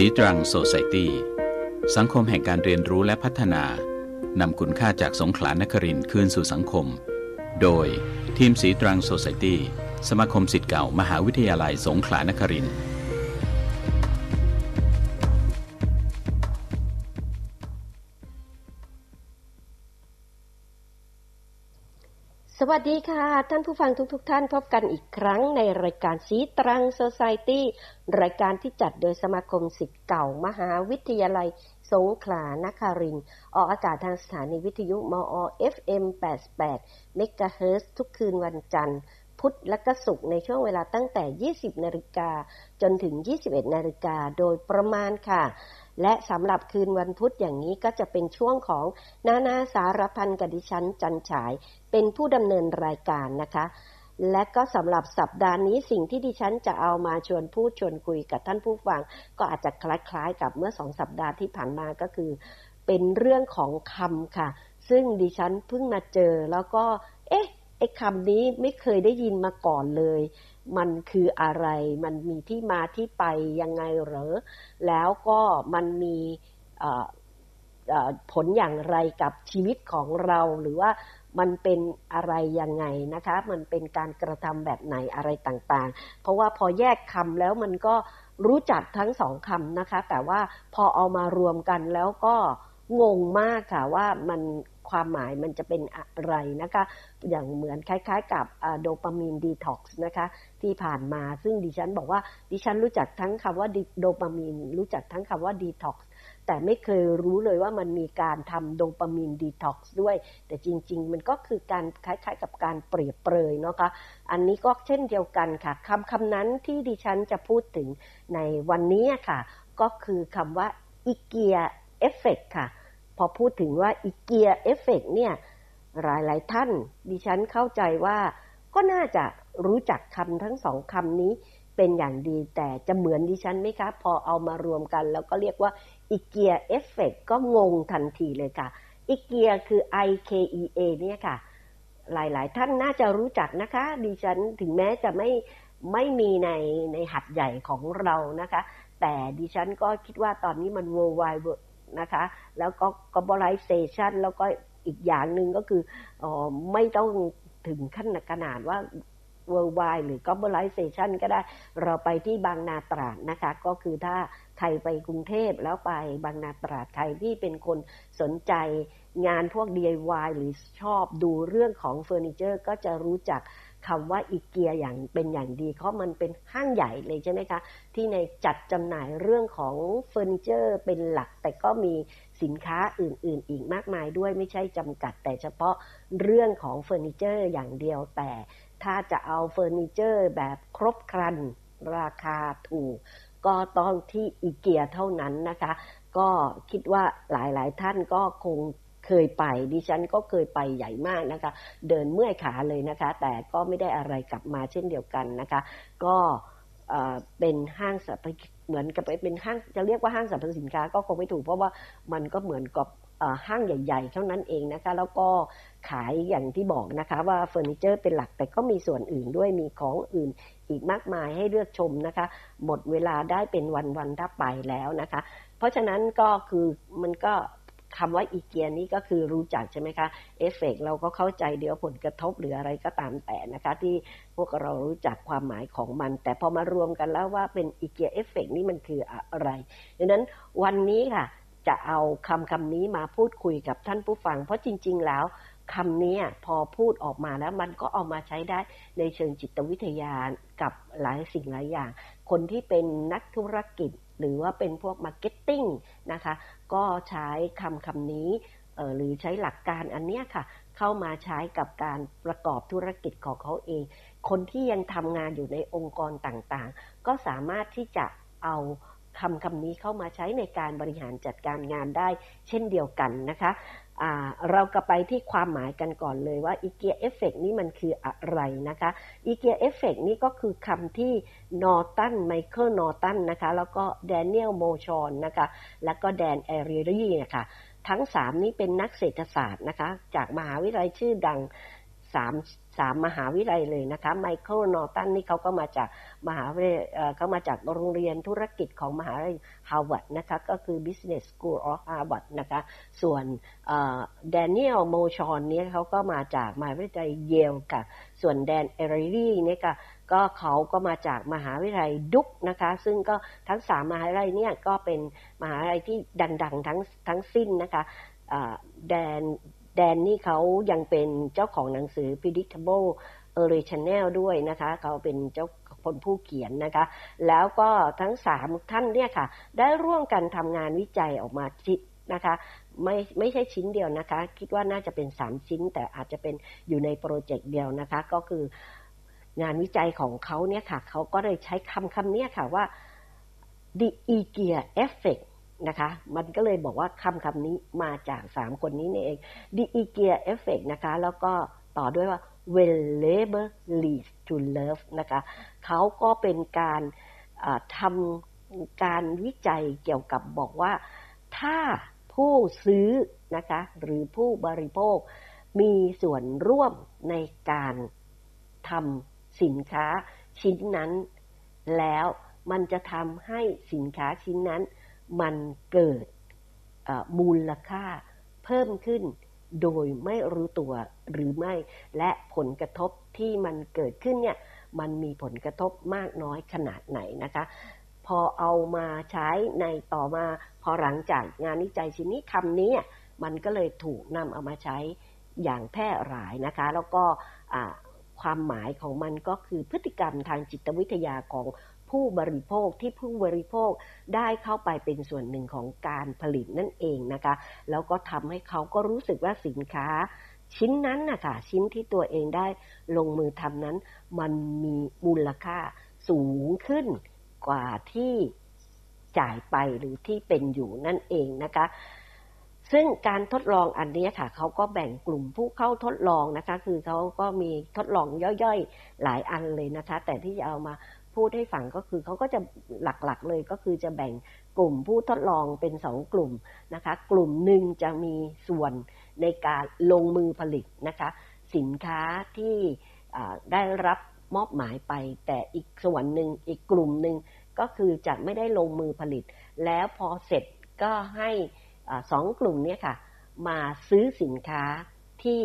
สีตรังโซไซตี้สังคมแห่งการเรียนรู้และพัฒนานำคุณค่าจากสงขลานครินคืนสู่สังคม โดยทีมสีตรังโซไซตี้สมาคมสิทธิ์เก่ามหาวิทยาลัยสงขลานครินทร์ วัสดีค่ะ ท่านผู้ฟังทุกๆทท่านพบกันอีกครั้งในรายการสีตรังโซซตี้รายการที่จัดโดยสมาคมสิทธิ์เก่ามหาวิทยาลัย สงขลานครินออกอากาศทางสถานีวิทยุมอ FM 88เมกะเฮิรตทุกคืนวันจันทร์ พุธและก็ศุกร์ในช่วงเวลาตั้งแต่ 20 นาฬิกาจนถึง 21 นาฬิกาโดยประมาณค่ะ และสำหรับคืนวันพุธอย่างนี้ก็จะเป็นช่วงของนานาสารพันกับดิฉันจันฉาย เป็นผู้ดำเนินรายการนะคะ และก็สำหรับสัปดาห์นี้สิ่งที่ดิฉันจะเอามาชวนพูดชวนคุยกับท่านผู้ฟัง ก็อาจจะคล้ายๆ กับเมื่อสองสัปดาห์ที่ผ่านมาก็คือ เป็นเรื่องของคำค่ะ ซึ่งดิฉันเพิ่งมาเจอแล้วก็ เอ๊ะไอ้คำนี้ไม่เคยได้ยินมาก่อนเลย มันคืออะไร มันมีที่มาที่ไปยังไงเหรอแล้วก็มันมีผลอย่างไรกับชีวิตของเราหรือว่ามันเป็นอะไรยังไงนะคะ มันเป็นการกระทำแบบไหนอะไรต่างๆ เพราะว่าพอแยกคำแล้วมันก็รู้จักทั้งสองคำนะคะ แต่ว่าพอเอามารวมกันแล้วก็งงมากค่ะว่ามัน ความหมายมันจะเป็นอะไรนะคะ อย่างเหมือนคล้าย ๆ กับโดปามีนดีท็อกซ์นะคะ ที่ผ่านมาซึ่งดิฉันบอกว่าดิฉันรู้จักทั้งคำว่าโดปามีนรู้จักทั้งคำว่าดีท็อกซ์แต่ไม่เคยรู้เลยว่ามันมีการทำโดปามีนดีท็อกซ์ด้วย แต่จริง ๆ มันก็คือการคล้ายๆ กับการเปรียบเปรยเนาะคะ อันนี้ก็เช่นเดียวกันค่ะคำคำนั้นที่ดิฉันจะพูดถึงในวันนี้ค่ะ ก็คือคำว่า IKEA effect ค่ะ พอพูดถึงว่า IKEA effect เนี่ยหลายหลายท่าน ดิฉันเข้าใจว่าก็น่าจะรู้จักคำทั้งสองคำนี้เป็นอย่างดีแต่จะเหมือนดิฉันไหมคะ พอเอามารวมกัน แล้วก็เรียกว่าอีเกียเอฟเฟกก็งงทันทีเลยค่ะอีเกียคือ I K E A เนี่ยค่ะ หลายๆ ท่านน่าจะรู้จักนะคะ ดิฉันถึงแม้จะไม่ไม่มีในในหัดใหญ่ของเรานะคะ แต่ดิฉันก็คิดว่าตอนนี้มัน worldwide นะคะ แล้วก็ globalization แล้วก็อีกอย่างหนึ่งก็คืออไม่ต้องถึงขั้นขนาดว่า worldwide หรือ globalization ก็ได้ เราไปที่บางนาตราดนะคะ ก็คือถ้าใครไปกรุงเทพแล้วไปบางนาตราดใครที่เป็นคนสนใจงานพวก DIY หรือชอบดูเรื่องของเฟอร์นิเจอร์ ก็จะรู้จัก คำว่าอีเกียอย่างเป็นอย่างดี เพราะมันเป็นห้างใหญ่เลยใช่ไหมคะ ที่ในจัดจำหน่ายเรื่องของเฟอร์นิเจอร์เป็นหลัก แต่ก็มีสินค้าอื่น ๆ อีกมากมายด้วยไม่ใช่จำกัด แต่เฉพาะเรื่องของเฟอร์นิเจอร์อย่างเดียวแต่ถ้าจะเอาเฟอร์นิเจอร์แบบครบครัน ราคาถูก ก็ต้องที่อีเกียเท่านั้นนะคะ ก็คิดว่าหลายๆท่านก็คง เคยไป ดิฉันก็เคยไปใหญ่มากนะคะ เดินเมื่อยขาเลยนะคะ แต่ก็ไม่ได้อะไรกลับมาเช่นเดียวกันนะคะ ก็เป็นห้างสรรพเหมือนกับเป็นห้างจะเรียกว่าห้างสรรพสินค้าก็คงไม่ถูกเพราะว่ามันก็เหมือนกับห้างใหญ่ๆ เท่านั้นเองนะคะ แล้วก็ขายอย่างที่บอกนะคะว่าเฟอร์นิเจอร์เป็นหลักแต่ก็มีส่วนอื่นด้วยมีของอื่นอีกมากมายให้เลือกชมนะคะ หมดเวลาได้เป็นวันๆถ้าไปแล้วนะคะ เพราะฉะนั้นก็คือมันก็ คำว่าอีเกียนี้ก็คือรู้จักใช่ไหมคะเอฟเฟกเราก็เข้าใจเดี๋ยวผลกระทบหรืออะไรก็ตามแต่นะคะ ที่พวกเรารู้จักความหมายของมัน แต่พอมารวมกันแล้วว่าเป็น IKEA effect นี่มันคืออะไรดังนั้นวันนี้ค่ะ จะเอาคำคำนี้มาพูดคุยกับท่านผู้ฟัง เพราะจริง ๆ แล้วคำนี้พอพูดออกมาแล้วมันก็เอามาใช้ได้ในเชิงจิตวิทยากับหลายสิ่งหลายอย่าง คนที่เป็นนักธุรกิจหรือว่าเป็นพวก marketing นะคะ ก็ใช้คำคำนี้หรือใช้หลักการอันนี้ค่ะ เข้ามาใช้กับการประกอบธุรกิจของเขาเอง คนที่ยังทำงานอยู่ในองค์กรต่างๆ ก็สามารถที่จะเอาคำคำนี้เข้ามาใช้ในการบริหารจัดการงานได้ เช่นเดียวกันนะคะ เราก็ไปที่ความหมายกันก่อนเลยว่า IKEA effect นี่มันคืออะไรนะคะ IKEA effect นี่ก็คือคำที่นอร์ตันไมเคิลนอร์ตันนะคะแล้วก็แดเนียลโมชอนนะคะแล้วก็แดนเอริลี่นะคะทั้งสามนี้เป็นนักเศรษฐศาสตร์นะคะจากมหาวิทยาลัยชื่อดังสาม สามมหาวิทยาลัยเลยนะคะไมเคิลนอร์ตันนี่เขาก็มาจากมหาวิทยาลัยเขามาจากโรงเรียนธุรกิจของมหาวิทยาลัยฮาร์วาร์ดนะคะก็คือ Business School of Harvard นะคะส่วนแดเนียลโมชอนเนี่ยเขาก็มาจากมหาวิทยาลัยเยลค่ะ ส่วนแดนเอริลี่เนี่ยก็ก็เขาก็มาจากมหาวิทยาลัยดุ๊กนะคะ ซึ่งก็ทั้งสามมหาวิทยาลัยเนี่ยก็เป็นมหาวิทยาลัยที่ดัง ๆ ทั้งทั้งสิ้นนะคะแดน แดนนี่เขายังเป็นเจ้าของหนังสือ Predictable Early Channel ด้วยนะคะ เขาเป็นเจ้าคนผู้เขียนนะคะ แล้วก็ทั้งสามท่านเนี่ยค่ะ ได้ร่วมกันทำงานวิจัยออกมาชิดนะคะไม่ไม่ใช่ชิ้นเดียวนะคะ คิดว่าน่าจะเป็นสามชิ้น แต่อาจจะเป็นอยู่ในโปรเจกต์เดียวนะคะ ก็คืองานวิจัยของเขาเนี่ยค่ะ เขาก็เลยใช้คำคำนี้ค่ะว่า the e g e a effect นะคะ มันก็เลยบอกว่าคำคำนี้มาจากสามคนนี้นี่เอง the e g e a effect นะคะ แล้วก็ต่อด้วยว่า when labor leads to love นะคะเขาก็เป็นการทำการวิจัยเกี่ยวกับบอกว่า ถ้าผู้ซื้อนะคะหรือผู้บริโภค มีส่วนร่วมในการทำสินค้าชิ้นนั้น แล้วมันจะทำให้สินค้าชิ้นนั้น มันเกิดมูลค่าเพิ่มขึ้นโดยไม่รู้ตัวหรือไม่ และผลกระทบที่มันเกิดขึ้นเนี่ยมันมีผลกระทบมากน้อยขนาดไหนนะคะ พอเอามาใช้ในต่อมาพอหลังจากงานวิจัยชิ้นนี้คำนี้มันก็เลยถูกนำเอามาใช้อย่างแพร่หลายนะคะ แล้วก็ความหมายของมันก็คือพฤติกรรมทางจิตวิทยาของ ผู้บริโภคที่ผู้บริโภคได้เข้าไปเป็นส่วนหนึ่งของการผลิตนั่นเองนะคะ แล้วก็ทำให้เขาก็รู้สึกว่าสินค้า ชิ้นนั้นนะคะชิ้นที่ตัวเองได้ลงมือทำนั้น มันมีมูลค่าสูงขึ้นกว่าที่จ่ายไปหรือที่เป็นอยู่นั่นเองนะคะ ซึ่งการทดลองอันนี้ค่ะเขาก็แบ่งกลุ่มผู้เข้าทดลองนะคะ คือเขาก็มีทดลองย่อยๆหลายอันเลยนะคะ แต่ที่จะเอามา พูดให้ฟังก็คือเขาก็จะหลักๆเลยก็คือจะแบ่งกลุ่มผู้ทดลองเป็นสองกลุ่มนะคะ กลุ่มหนึ่งจะมีส่วนในการลงมือผลิตนะคะ สินค้าที่ได้รับมอบหมายไป แต่อีกส่วนหนึ่งอีกกลุ่มหนึ่งก็คือจะไม่ได้ลงมือผลิต แล้วพอเสร็จก็ให้สองกลุ่มนี้ค่ะ มาซื้อสินค้าที่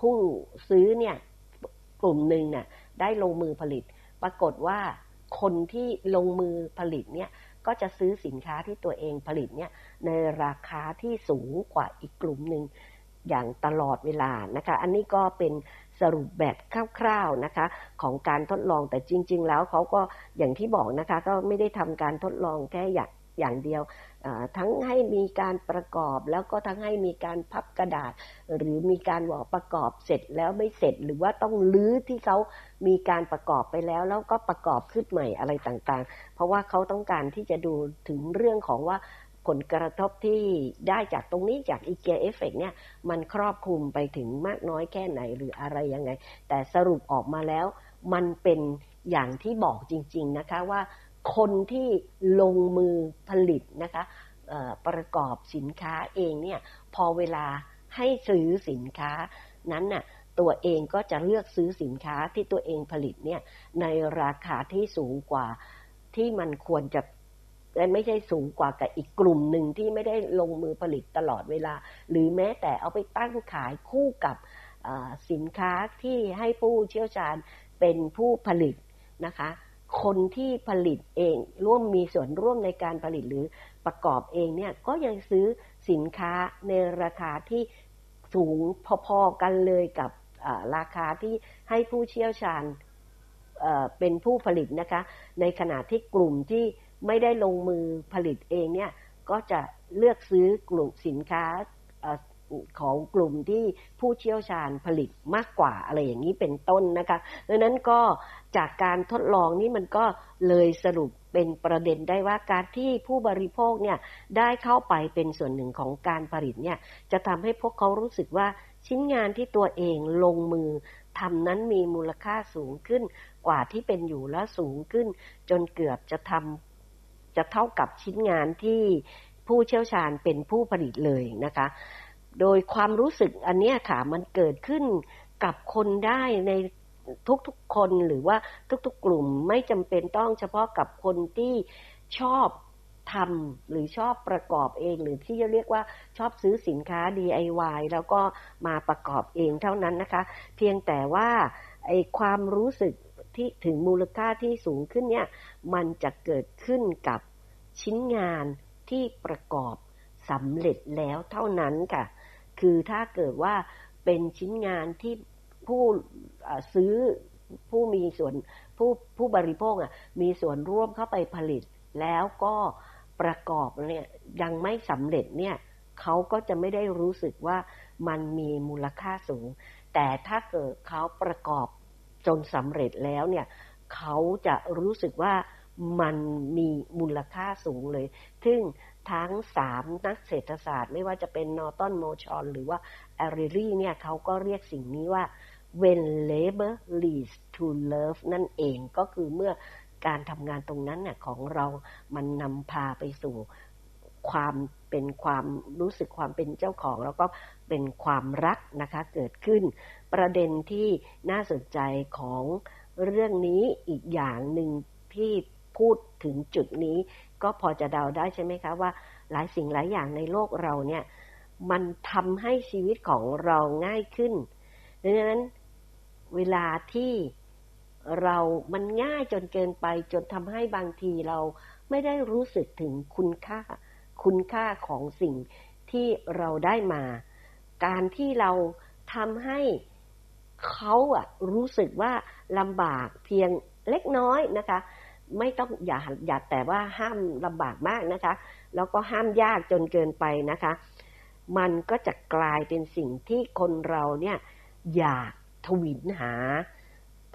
ผู้ซื้อเนี่ยกลุ่มหนึ่งเนี่ยได้ลงมือผลิต ปรากฏว่าคนที่ลงมือผลิตเนี่ยก็จะซื้อสินค้าที่ตัวเองผลิตเนี่ยในราคาที่สูงกว่าอีกกลุ่มหนึ่งอย่างตลอดเวลานะคะ อันนี้ก็เป็นสรุปแบบคร่าวๆนะคะ ของการทดลองแต่จริง ๆ แล้วเขาก็อย่างที่บอกนะคะ ก็ไม่ได้ทำการทดลองแค่อย่างอย่างเดียว ทั้งให้มีการประกอบแล้วก็ทั้งให้มีการพับกระดาษ หรือมีการบอประกอบเสร็จแล้วไม่เสร็จ หรือว่าต้องลื้อที่เขามีการประกอบไปแล้ว แล้วก็ประกอบขึ้นใหม่อะไรต่างๆ เพราะว่าเขาต้องการที่จะดูถึงเรื่องของว่าผลกระทบที่ได้จากตรงนี้จากอีเกียเอฟเฟกเนี่ยมันครอบคลุมไปถึงมากน้อยแค่ไหนหรืออะไรยังไง แต่สรุปออกมาแล้ว มันเป็นอย่างที่บอกจริง ๆนะคะว่า คนที่ลงมือผลิตนะคะประกอบสินค้าเองเนี่ยพอเวลาให้ซื้อสินค้านั้นน่ะตัวเองก็จะเลือกซื้อสินค้าที่ตัวเองผลิตเนี่ยในราคาที่สูงกว่าที่มันควรจะไม่ใช่สูงกว่ากับอีกกลุ่มหนึ่งที่ไม่ได้ลงมือผลิตตลอดเวลา หรือแม้แต่เอาไปตั้งขายคู่กับสินค้าที่ให้ผู้เชี่ยวชาญเป็นผู้ผลิตนะคะ คนที่ผลิตเอง ร่วมมีส่วนร่วมในการผลิตหรือประกอบเองเนี่ยก็ยังซื้อสินค้าในราคาที่สูงพอๆกันเลยกับราคาที่ให้ผู้เชี่ยวชาญเป็นผู้ผลิตนะคะ ในขณะที่กลุ่มที่ไม่ได้ลงมือผลิตเองเนี่ยก็จะเลือกซื้อกลุ่มสินค้า ของกลุ่มที่ผู้เชี่ยวชาญผลิตมากกว่าอะไรอย่างนี้เป็นต้นนะคะดังนั้นก็จากการทดลองนี้มันก็เลยสรุปเป็นประเด็นได้ว่าการที่ผู้บริโภคเนี่ยได้เข้าไปเป็นส่วนหนึ่งของการผลิตเนี่ยจะทำให้พวกเขารู้สึกว่าชิ้นงานที่ตัวเองลงมือทำนั้นมีมูลค่าสูงขึ้นกว่าที่เป็นอยู่และสูงขึ้น จนเกือบจะทำจะเท่ากับชิ้นงานที่ผู้เชี่ยวชาญเป็นผู้ผลิตเลยนะคะ โดยความรู้สึกอันนี้ค่ะมันเกิดขึ้นกับคนได้ในทุกๆคนหรือว่าทุกๆกลุ่มไม่จำเป็นต้องเฉพาะกับคนที่ชอบทำหรือชอบประกอบเองหรือที่จะเรียกว่าชอบซื้อสินค้า DIY แล้วก็มาประกอบเองเท่านั้นนะคะ เพียงแต่ว่าไอความรู้สึกที่ถึงมูลค่าที่สูงขึ้นเนี่ยมันจะเกิดขึ้นกับชิ้นงานที่ประกอบสำเร็จแล้วเท่านั้นค่ะ คือถ้าเกิดว่าเป็นชิ้นงานที่ผู้ซื้อผู้มีส่วนผู้ผู้บริโภคอะมีส่วนร่วมเข้าไปผลิต แล้วก็ประกอบเนี่ยยังไม่สำเร็จเนี่ยเขาก็จะไม่ได้รู้สึกว่ามันมีมูลค่าสูง แต่ถ้าเกิดเขาประกอบจนสำเร็จแล้วเนี่ยเขาจะรู้สึกว่ามันมีมูลค่าสูงเลย ซึ่ง ทั้งสามนักเศรษฐศาสตร์ ไม่ว่าจะเป็นนอตันโมชอนหรือว่าแอริรี่เนี่ยเขาก็เรียกสิ่งนี้ว่า when labor leads to love นั่นเองก็คือเมื่อการทำงานตรงนั้นเนี่ยของเรามันนำพาไปสู่ความเป็นความรู้สึกความเป็นเจ้าของ แล้วก็เป็นความรักนะคะเกิดขึ้น ประเด็นที่น่าสนใจของเรื่องนี้อีกอย่างหนึ่งที่พูดถึงจุดนี้ ก็พอจะเดาได้ใช่ไหมคะว่าหลายสิ่งหลายอย่างในโลกเราเนี่ยมันทำให้ชีวิตของเราง่ายขึ้นดังนั้นเวลาที่เรา มันง่ายจนเกินไป จนทำให้บางทีเราไม่ได้รู้สึกถึงคุณค่า คุณค่าของสิ่งที่เราได้มา การที่เราทำให้เขาอะรู้สึกว่าลำบากเพียงเล็กน้อยนะคะ ไม่ต้องอย่าอย่าแต่ว่าห้ามลำบากมากนะคะ แล้วก็ห้ามยากจนเกินไปนะคะ มันก็จะกลายเป็นสิ่งที่คนเราเนี่ยอยากทวินหา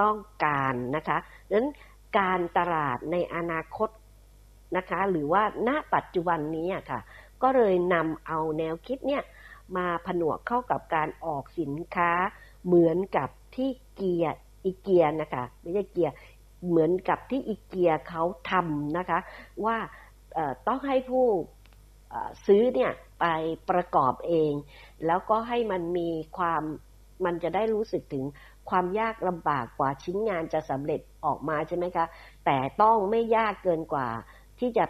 ต้องการนะคะดังนั้นการตลาดในอนาคตนะคะ หรือว่าณปัจจุบันนี้ค่ะ ก็เลยนำเอาแนวคิดเนี่ยมาผนวกเข้ากับการออกสินค้าเหมือนกับที่เกียร์อีเกียนะคะ ไม่ใช่เกียร์ เหมือนกับที่อีเกียเขาทำนะคะ ว่าต้องให้ผู้ซื้อเนี่ยไปประกอบเอง แล้วก็ให้มันมีความมันจะได้รู้สึกถึงความยากลำบากกว่าชิ้นงานจะสำเร็จออกมาใช่ไหมคะ แต่ต้องไม่ยากเกินกว่าที่จะ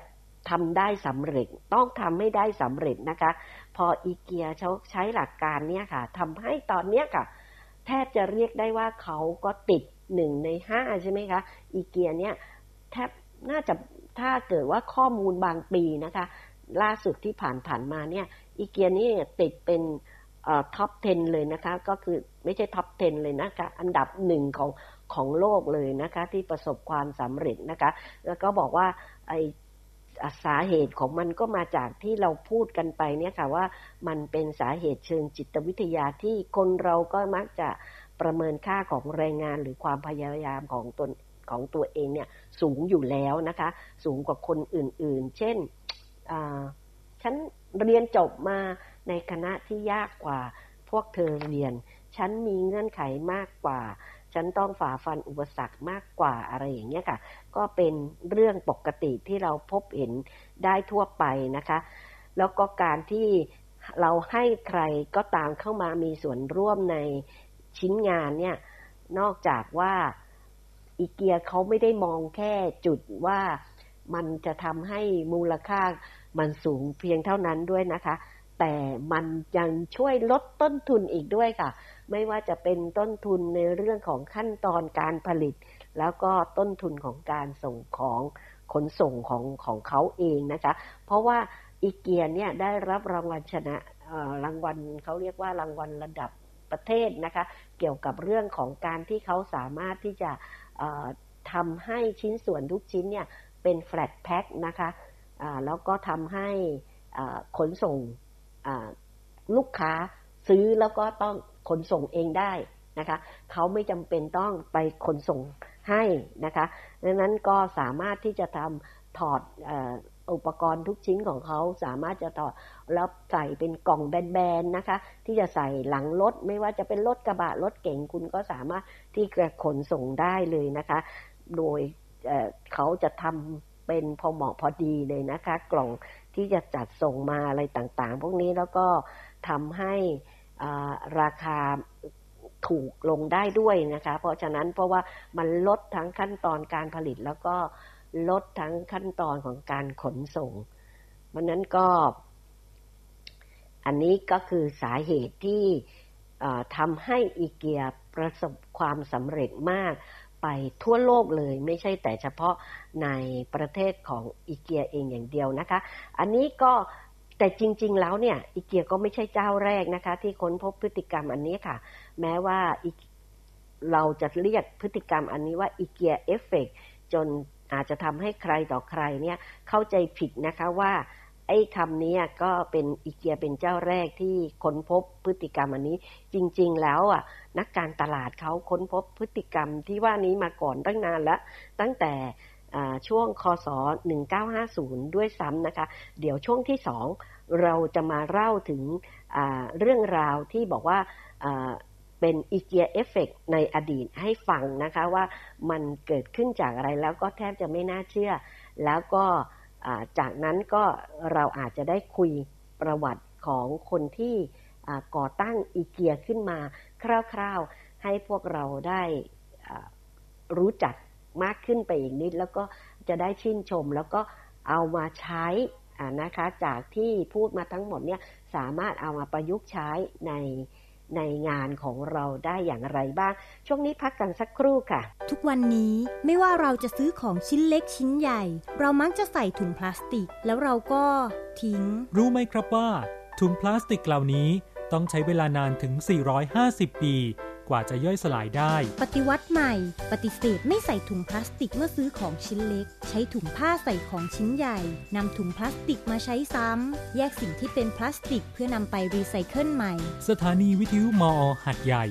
ทำได้สำเร็จ ต้องทำให้ได้สำเร็จนะคะ พออีเกียเขาใช้หลักการเนี้ยค่ะทำให้ตอนเนี้ยค่ะ แทบจะเรียกได้ว่าเขาก็ติด หนึ่งในห้าใช่ไหมคะ อีเกียเนี่ยแทบน่าจะถ้าเกิดว่าข้อมูลบางปีนะคะ ล่าสุดที่ผ่านผ่านมาเนี่ยอีเกียนี่ติดเป็น top 10 เลยนะคะ ก็คือไม่ใช่ top 10 เลยนะคะ อันดับหนึ่งของของโลกเลยนะคะ ที่ประสบความสำเร็จนะคะ แล้วก็บอกว่าไอสาเหตุของมันก็มาจากที่เราพูดกันไปเนี่ยค่ะว่ามันเป็นสาเหตุเชิงจิตวิทยาที่คนเราก็มักจะ ประเมินค่าของแรงงานหรือความพยายามของตนของตัวเองเนี่ยสูงอยู่แล้วนะคะ สูงกว่าคนอื่นๆ เช่นฉันเรียนจบมาในคณะที่ยากกว่าพวกเธอเรียน ฉันมีเงื่อนไขมากกว่า ฉันต้องฝ่าฟันอุปสรรคมากกว่าอะไรอย่างเงี้ยค่ะ ก็เป็นเรื่องปกติที่เราพบเห็นได้ทั่วไปนะคะ แล้วก็การที่เราให้ใครก็ตามเข้ามามีส่วนร่วมใน ชิ้นงานเนี่ย นอกจากว่าอีเกียเขาไม่ได้มองแค่จุดว่ามันจะทำให้มูลค่ามันสูงเพียงเท่านั้นด้วยนะคะ แต่มันยังช่วยลดต้นทุนอีกด้วยค่ะ ไม่ว่าจะเป็นต้นทุนในเรื่องของขั้นตอนการผลิต แล้วก็ต้นทุนของการส่งของขนส่งของของเขาเองนะคะ เพราะว่าอีเกียเนี่ยได้รับรางวัลชนะรางวัลเขาเรียกว่ารางวัลระดับ ประเทศนะคะ เกี่ยวกับเรื่องของการที่เขาสามารถที่จะทำให้ชิ้นส่วนทุกชิ้นเนี่ยเป็นแฟลตแพ็คนะคะแล้วก็ทำให้ขนส่งลูกค้าซื้อแล้วก็ต้องขนส่งเองได้นะคะเขาไม่จำเป็นต้องไปขนส่งให้นะคะดังนั้นก็สามารถที่จะทำถอด อุปกรณ์ทุกชิ้นของเขาสามารถจะถอแล้วใส่เป็นกล่องแบนๆนะคะ ที่จะใส่หลังรถไม่ว่าจะเป็นรถกระบะรถเก๋งคุณก็สามารถที่จะขนส่งได้เลยนะคะ โดยเขาจะทำเป็นพอเหมาะพอดีเลยนะคะ กล่องที่จะจัดส่งมาอะไรต่างๆ พวกนี้แล้วก็ทำให้ราคาถูกลงได้ด้วยนะคะ เพราะฉะนั้นเพราะว่ามันลดทั้งขั้นตอนการผลิตแล้วก็ ลดทั้งขั้นตอนของการขนส่งมันนั้นก็ อันนี้ก็คือสาเหตุที่ทำให้อีเกียประสบความสำเร็จมากไปทั่วโลกเลย ไม่ใช่แต่เฉพาะในประเทศของอีเกียเองอย่างเดียวนะคะ อันนี้ก็แต่จริง ๆ แล้วเนี่ยอีเกียก็ไม่ใช่เจ้าแรกนะคะ ที่ค้นพบพฤติกรรมอันนี้ค่ะ แม้ว่าเราจะเรียกพฤติกรรมอันนี้ว่าอีเกียเอฟเฟกจน อาจจะทำให้ใครต่อใครเนี่ยเข้าใจผิดนะคะว่า ไอ้คำนี้ก็เป็นอีเกียเป็นเจ้าแรกที่ค้นพบพฤติกรรมอันนี้ จริง ๆ แล้วอะนักการตลาดเขาค้นพบพฤติกรรมที่ว่านี้มาก่อนตั้งนานแล้ว ตั้งแต่ช่วงคศ 1950 ด้วยซ้ำนะคะ เดี๋ยวช่วงที่สองเราจะมาเล่าถึงเรื่องราวที่บอกว่า เป็นอีเกียเอฟเฟกในอดีตให้ฟังนะคะว่ามันเกิดขึ้นจากอะไรแล้วก็แทบจะไม่น่าเชื่อ แล้วก็จากนั้นก็เราอาจจะได้คุยประวัติของคนที่ก่อตั้งอีเกียขึ้นมาคร่าวๆ ให้พวกเราได้รู้จักมากขึ้นไปอีกนิด แล้วก็จะได้ชื่นชม แล้วก็เอามาใช้นะคะจากที่พูดมาทั้งหมดเนี่ยสามารถเอามาประยุกต์ใช้ใน ในงานของเราได้อย่างไรบ้าง ช่วงนี้พักกันสักครู่ค่ะ ทุกวันนี้ไม่ว่าเราจะซื้อของชิ้นเล็กชิ้นใหญ่ เรามักจะใส่ถุงพลาสติก แล้วเราก็ทิ้ง รู้ไหมครับว่า ถุงพลาสติกเหล่านี้ต้องใช้เวลานานถึง 450 ปี กว่าจะย่อยสลายได้ ปฏิวัติใหม่ ปฏิเสธไม่ใส่ถุงพลาสติกเมื่อซื้อของชิ้นเล็ก ใช้ถุงผ้าใส่ของชิ้นใหญ่นำถุงพลาสติกมาใช้ซ้ำ แยกสิ่งที่เป็นพลาสติกเพื่อนำไปรีไซเคิลใหม่ สถานีวิทยุมอหาดใหญ่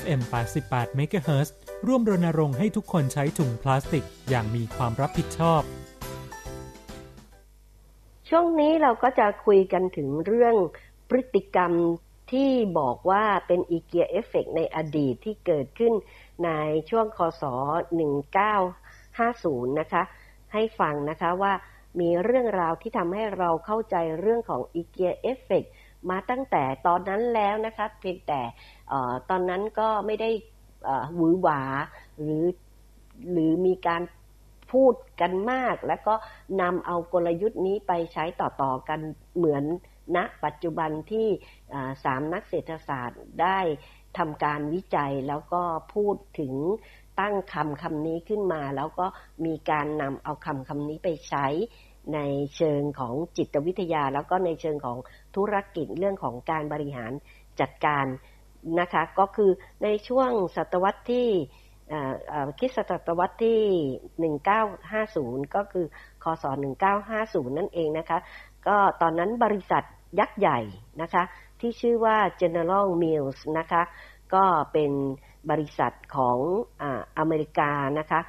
FM 88 MHz ร่วมรณรงค์ให้ทุกคนใช้ถุงพลาสติกอย่างมีความรับผิดชอบ ช่วงนี้เราก็จะคุยกันถึงเรื่องพฤติกรรม ที่บอกว่าเป็น IKEA effect ในอดีตที่เกิดขึ้นในช่วงคศ 1950 นะคะ ให้ฟังนะคะว่ามีเรื่องราวที่ทำให้เราเข้าใจเรื่องของ IKEA effectมาตั้งแต่ตอนนั้นแล้วนะคะเพียงแต่ตอนนั้นก็ไม่ได้หวือหวาหรือหรือมีการพูดกันมาก แล้วก็นำเอากลยุทธ์นี้ไปใช้ต่อๆกันเหมือน ณปัจจุบันที่สามนักเศรษฐศาสตร์ได้ทำการวิจัยแล้วก็พูดถึงตั้งคำคำนี้ขึ้นมา แล้วก็มีการนำเอาคำคำนี้ไปใช้ในเชิงของจิตวิทยา แล้วก็ในเชิงของธุรกิจเรื่องของการบริหารจัดการนะคะ ก็คือในช่วงศตวรรษที่คิดศตวรรษที่ 1950 ก็คือ คศ 1950 นั่นเองนะคะ ก็ตอนนั้นบริษัท ยักษ์ใหญ่นะคะที่ชื่อว่า General Mills นะคะก็เป็นบริษัทของออเมริกานะคะ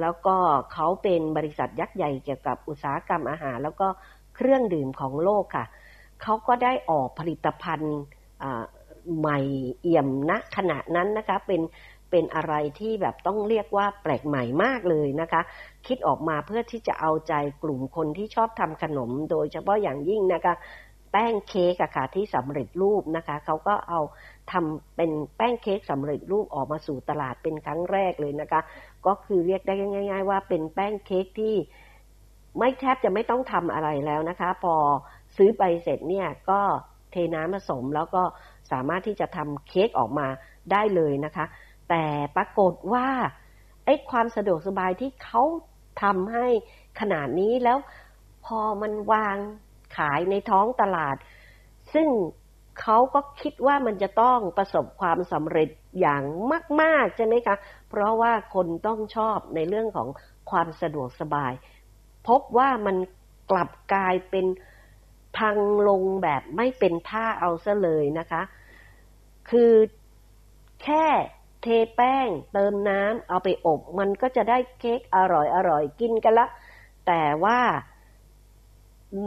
แล้วก็เขาเป็นบริษัทยักษ์ใหญ่เกี่ยวกับอุตสาหกรรมอาหาร แล้วก็เครื่องดื่มของโลกค่ะเขาก็ได้ออกผลิตภัณฑ์ใหม่เอี่ยมณขณะนั้นนะคะเป็นเป็นอะไรที่แบบต้องเรียกว่าแปลกใหม่มากเลยนะคะ คิดออกมาเพื่อที่จะเอาใจกลุ่มคนที่ชอบทำขนมโดยเฉพาะอย่างยิ่งนะคะ แป้งเค้กอะค่ะที่สำเร็จรูปนะคะเขาก็เอาทำเป็นแป้งเค้กสำเร็จรูปออกมาสู่ตลาดเป็นครั้งแรกเลยนะคะ ก็คือเรียกได้ง่าย ๆ ว่าเป็นแป้งเค้กที่ไม่แทบจะไม่ต้องทำอะไรแล้วนะคะ พอซื้อไปเสร็จเนี่ยก็เทน้ำผสมแล้วก็สามารถที่จะทำเค้กออกมาได้เลยนะคะ แต่ปรากฏว่าไอ้ความสะดวกสบายที่เขาทำให้ขนาดนี้แล้วพอมันวาง ขายในท้องตลาด ซึ่งเขาก็คิดว่ามันจะต้องประสบความสำเร็จอย่างมาก ๆ ใช่ไหมคะ เพราะว่าคนต้องชอบในเรื่องของความสะดวกสบาย พบว่ามันกลับกลายเป็นพังลงแบบไม่เป็นท่าเอาซะเลยนะคะ คือแค่เทแป้งเติมน้ำเอาไปอบ มันก็จะได้เค้กอร่อยอร่อยกินกันละ แต่ว่า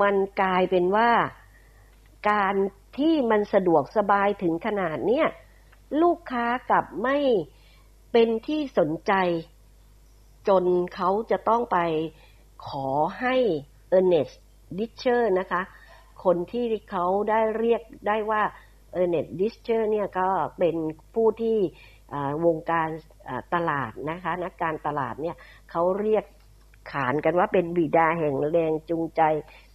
มันกลายเป็นว่าการที่มันสะดวกสบายถึงขนาดเนี้ยลูกค้ากลับไม่เป็นที่สนใจ จนเขาจะต้องไปขอให้เออร์เนสต์ดิชเชอร์นะคะ คนที่เขาได้เรียกได้ว่าเออร์เนสต์ดิชเชอร์เนี่ยก็เป็นผู้ที่วงการตลาดนะคะนักการตลาดเนี่ยเขาเรียกขานกันว่าเป็นบิดาแห่งแรงจูงใจ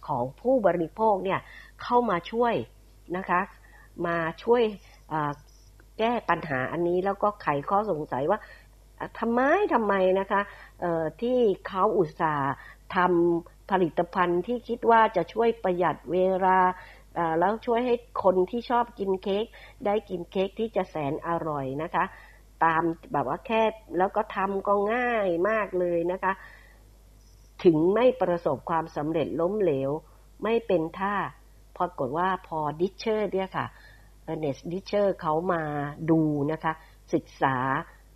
ของผู้บริโภคเนี่ยเข้ามาช่วยนะคะ มาช่วยแก้ปัญหาอันนี้แล้วก็ไขข้อสงสัยว่าทำไมทำไมนะคะที่เขาอุตส่าห์ทำผลิตภัณฑ์ที่คิดว่าจะช่วยประหยัดเวลาแล้วช่วยให้คนที่ชอบกินเค้กได้กินเค้กที่จะแสนอร่อยนะคะ ตามแบบว่าแค่แล้วก็ทำก็ง่ายมากเลยนะคะ ถึงไม่ประสบความสำเร็จล้มเหลว ไม่เป็นท่าปรากฏว่าพอดิชเชอร์เนี่ยค่ะเออร์เนสต์ดิชเชอร์เขามาดูนะคะ ศึกษา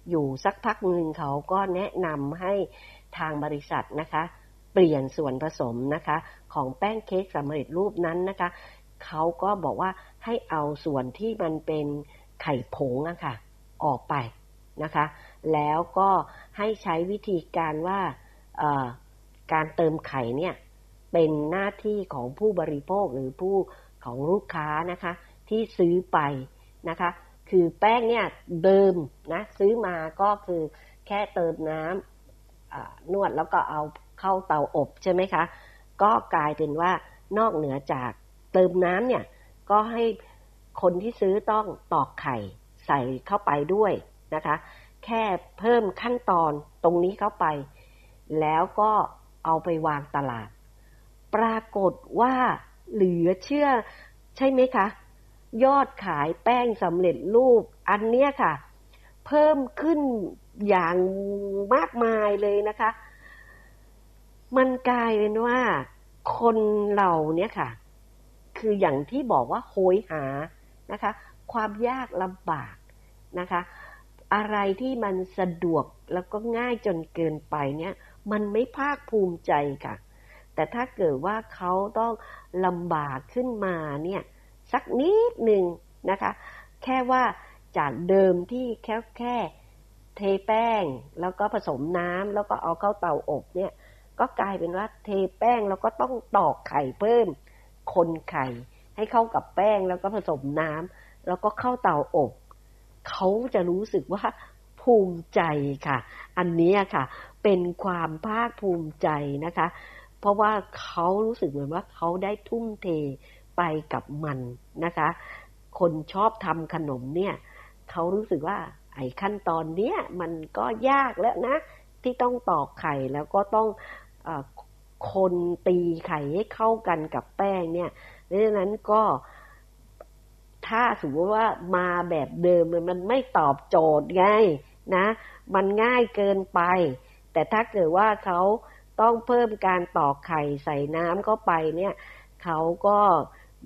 อยู่สักพักหนึ่งเขาก็แนะนำให้ทางบริษัทนะคะ เปลี่ยนส่วนผสมนะคะ ของแป้งเค้กสำเร็จรูปนั้นนะคะ เขาก็บอกว่าให้เอาส่วนที่มันเป็นไข่ผงอะคะ่ะ ออกไปนะคะ แล้วก็ให้ใช้วิธีการว่า การเติมไข่เนี่ยเป็นหน้าที่ของผู้บริโภคหรือผู้ของลูกค้านะคะ ที่ซื้อไปนะคะ คือแป้งเนี่ยเดิมนะซื้อมาก็คือแค่เติมน้ำนวดแล้วก็เอาเข้าเตาอบใช่ไหมคะ ก็กลายเป็นว่านอกเหนือจากเติมน้ำเนี่ยก็ให้คนที่ซื้อต้องตอกไข่ใส่เข้าไปด้วยนะคะ แค่เพิ่มขั้นตอนตรงนี้เข้าไป แล้วก็ เอาไปวางตลาด ปรากฏว่าเหลือเชื่อ ใช่ไหมคะ ยอดขายแป้งสำเร็จรูป อันเนี้ยค่ะ เพิ่มขึ้นอย่างมากมายเลยนะคะ มันกลายเป็นว่า คนเราเนี่ยค่ะ คืออย่างที่บอกว่าโหยหานะคะ ความยากลำบากนะคะ อะไรที่มันสะดวกแล้วก็ง่ายจนเกินไปเนี่ย มันไม่ภาคภูมิใจค่ะ แต่ถ้าเกิดว่าเขาต้องลำบากขึ้นมาเนี่ยสักนิดหนึ่งนะคะ แค่ว่าจากเดิมที่แค่แค่เทแป้งแล้วก็ผสมน้ำแล้วก็เอาเข้าเตาอบเนี่ย ก็กลายเป็นว่าเทแป้งแล้วก็ต้องตอกไข่เพิ่ม คนไข่ให้เข้ากับแป้งแล้วก็ผสมน้ำแล้วก็เข้าเตาอบเขาจะรู้สึกว่าภูมิใจค่ะ อันนี้ค่ะ เป็นความภาคภูมิใจนะคะ เพราะว่าเขารู้สึกเหมือนว่าเขาได้ทุ่มเทไปกับมันนะคะ คนชอบทำขนมเนี่ยเขารู้สึกว่าไอ้ขั้นตอนเนี้ยมันก็ยากแล้วนะ ที่ต้องตอกไข่แล้วก็ต้องอคนตีไข่ให้เข้ากันกับแป้งเนี่ยดังนั้นก็ถ้าสมมติว่ามาแบบเดิมมันไม่ตอบโจทย์ไงนะ มันง่ายเกินไป แต่ถ้าเกิดว่าเขาต้องเพิ่มการตอกไข่ใส่น้ำเข้าไปเนี่ยเขาก็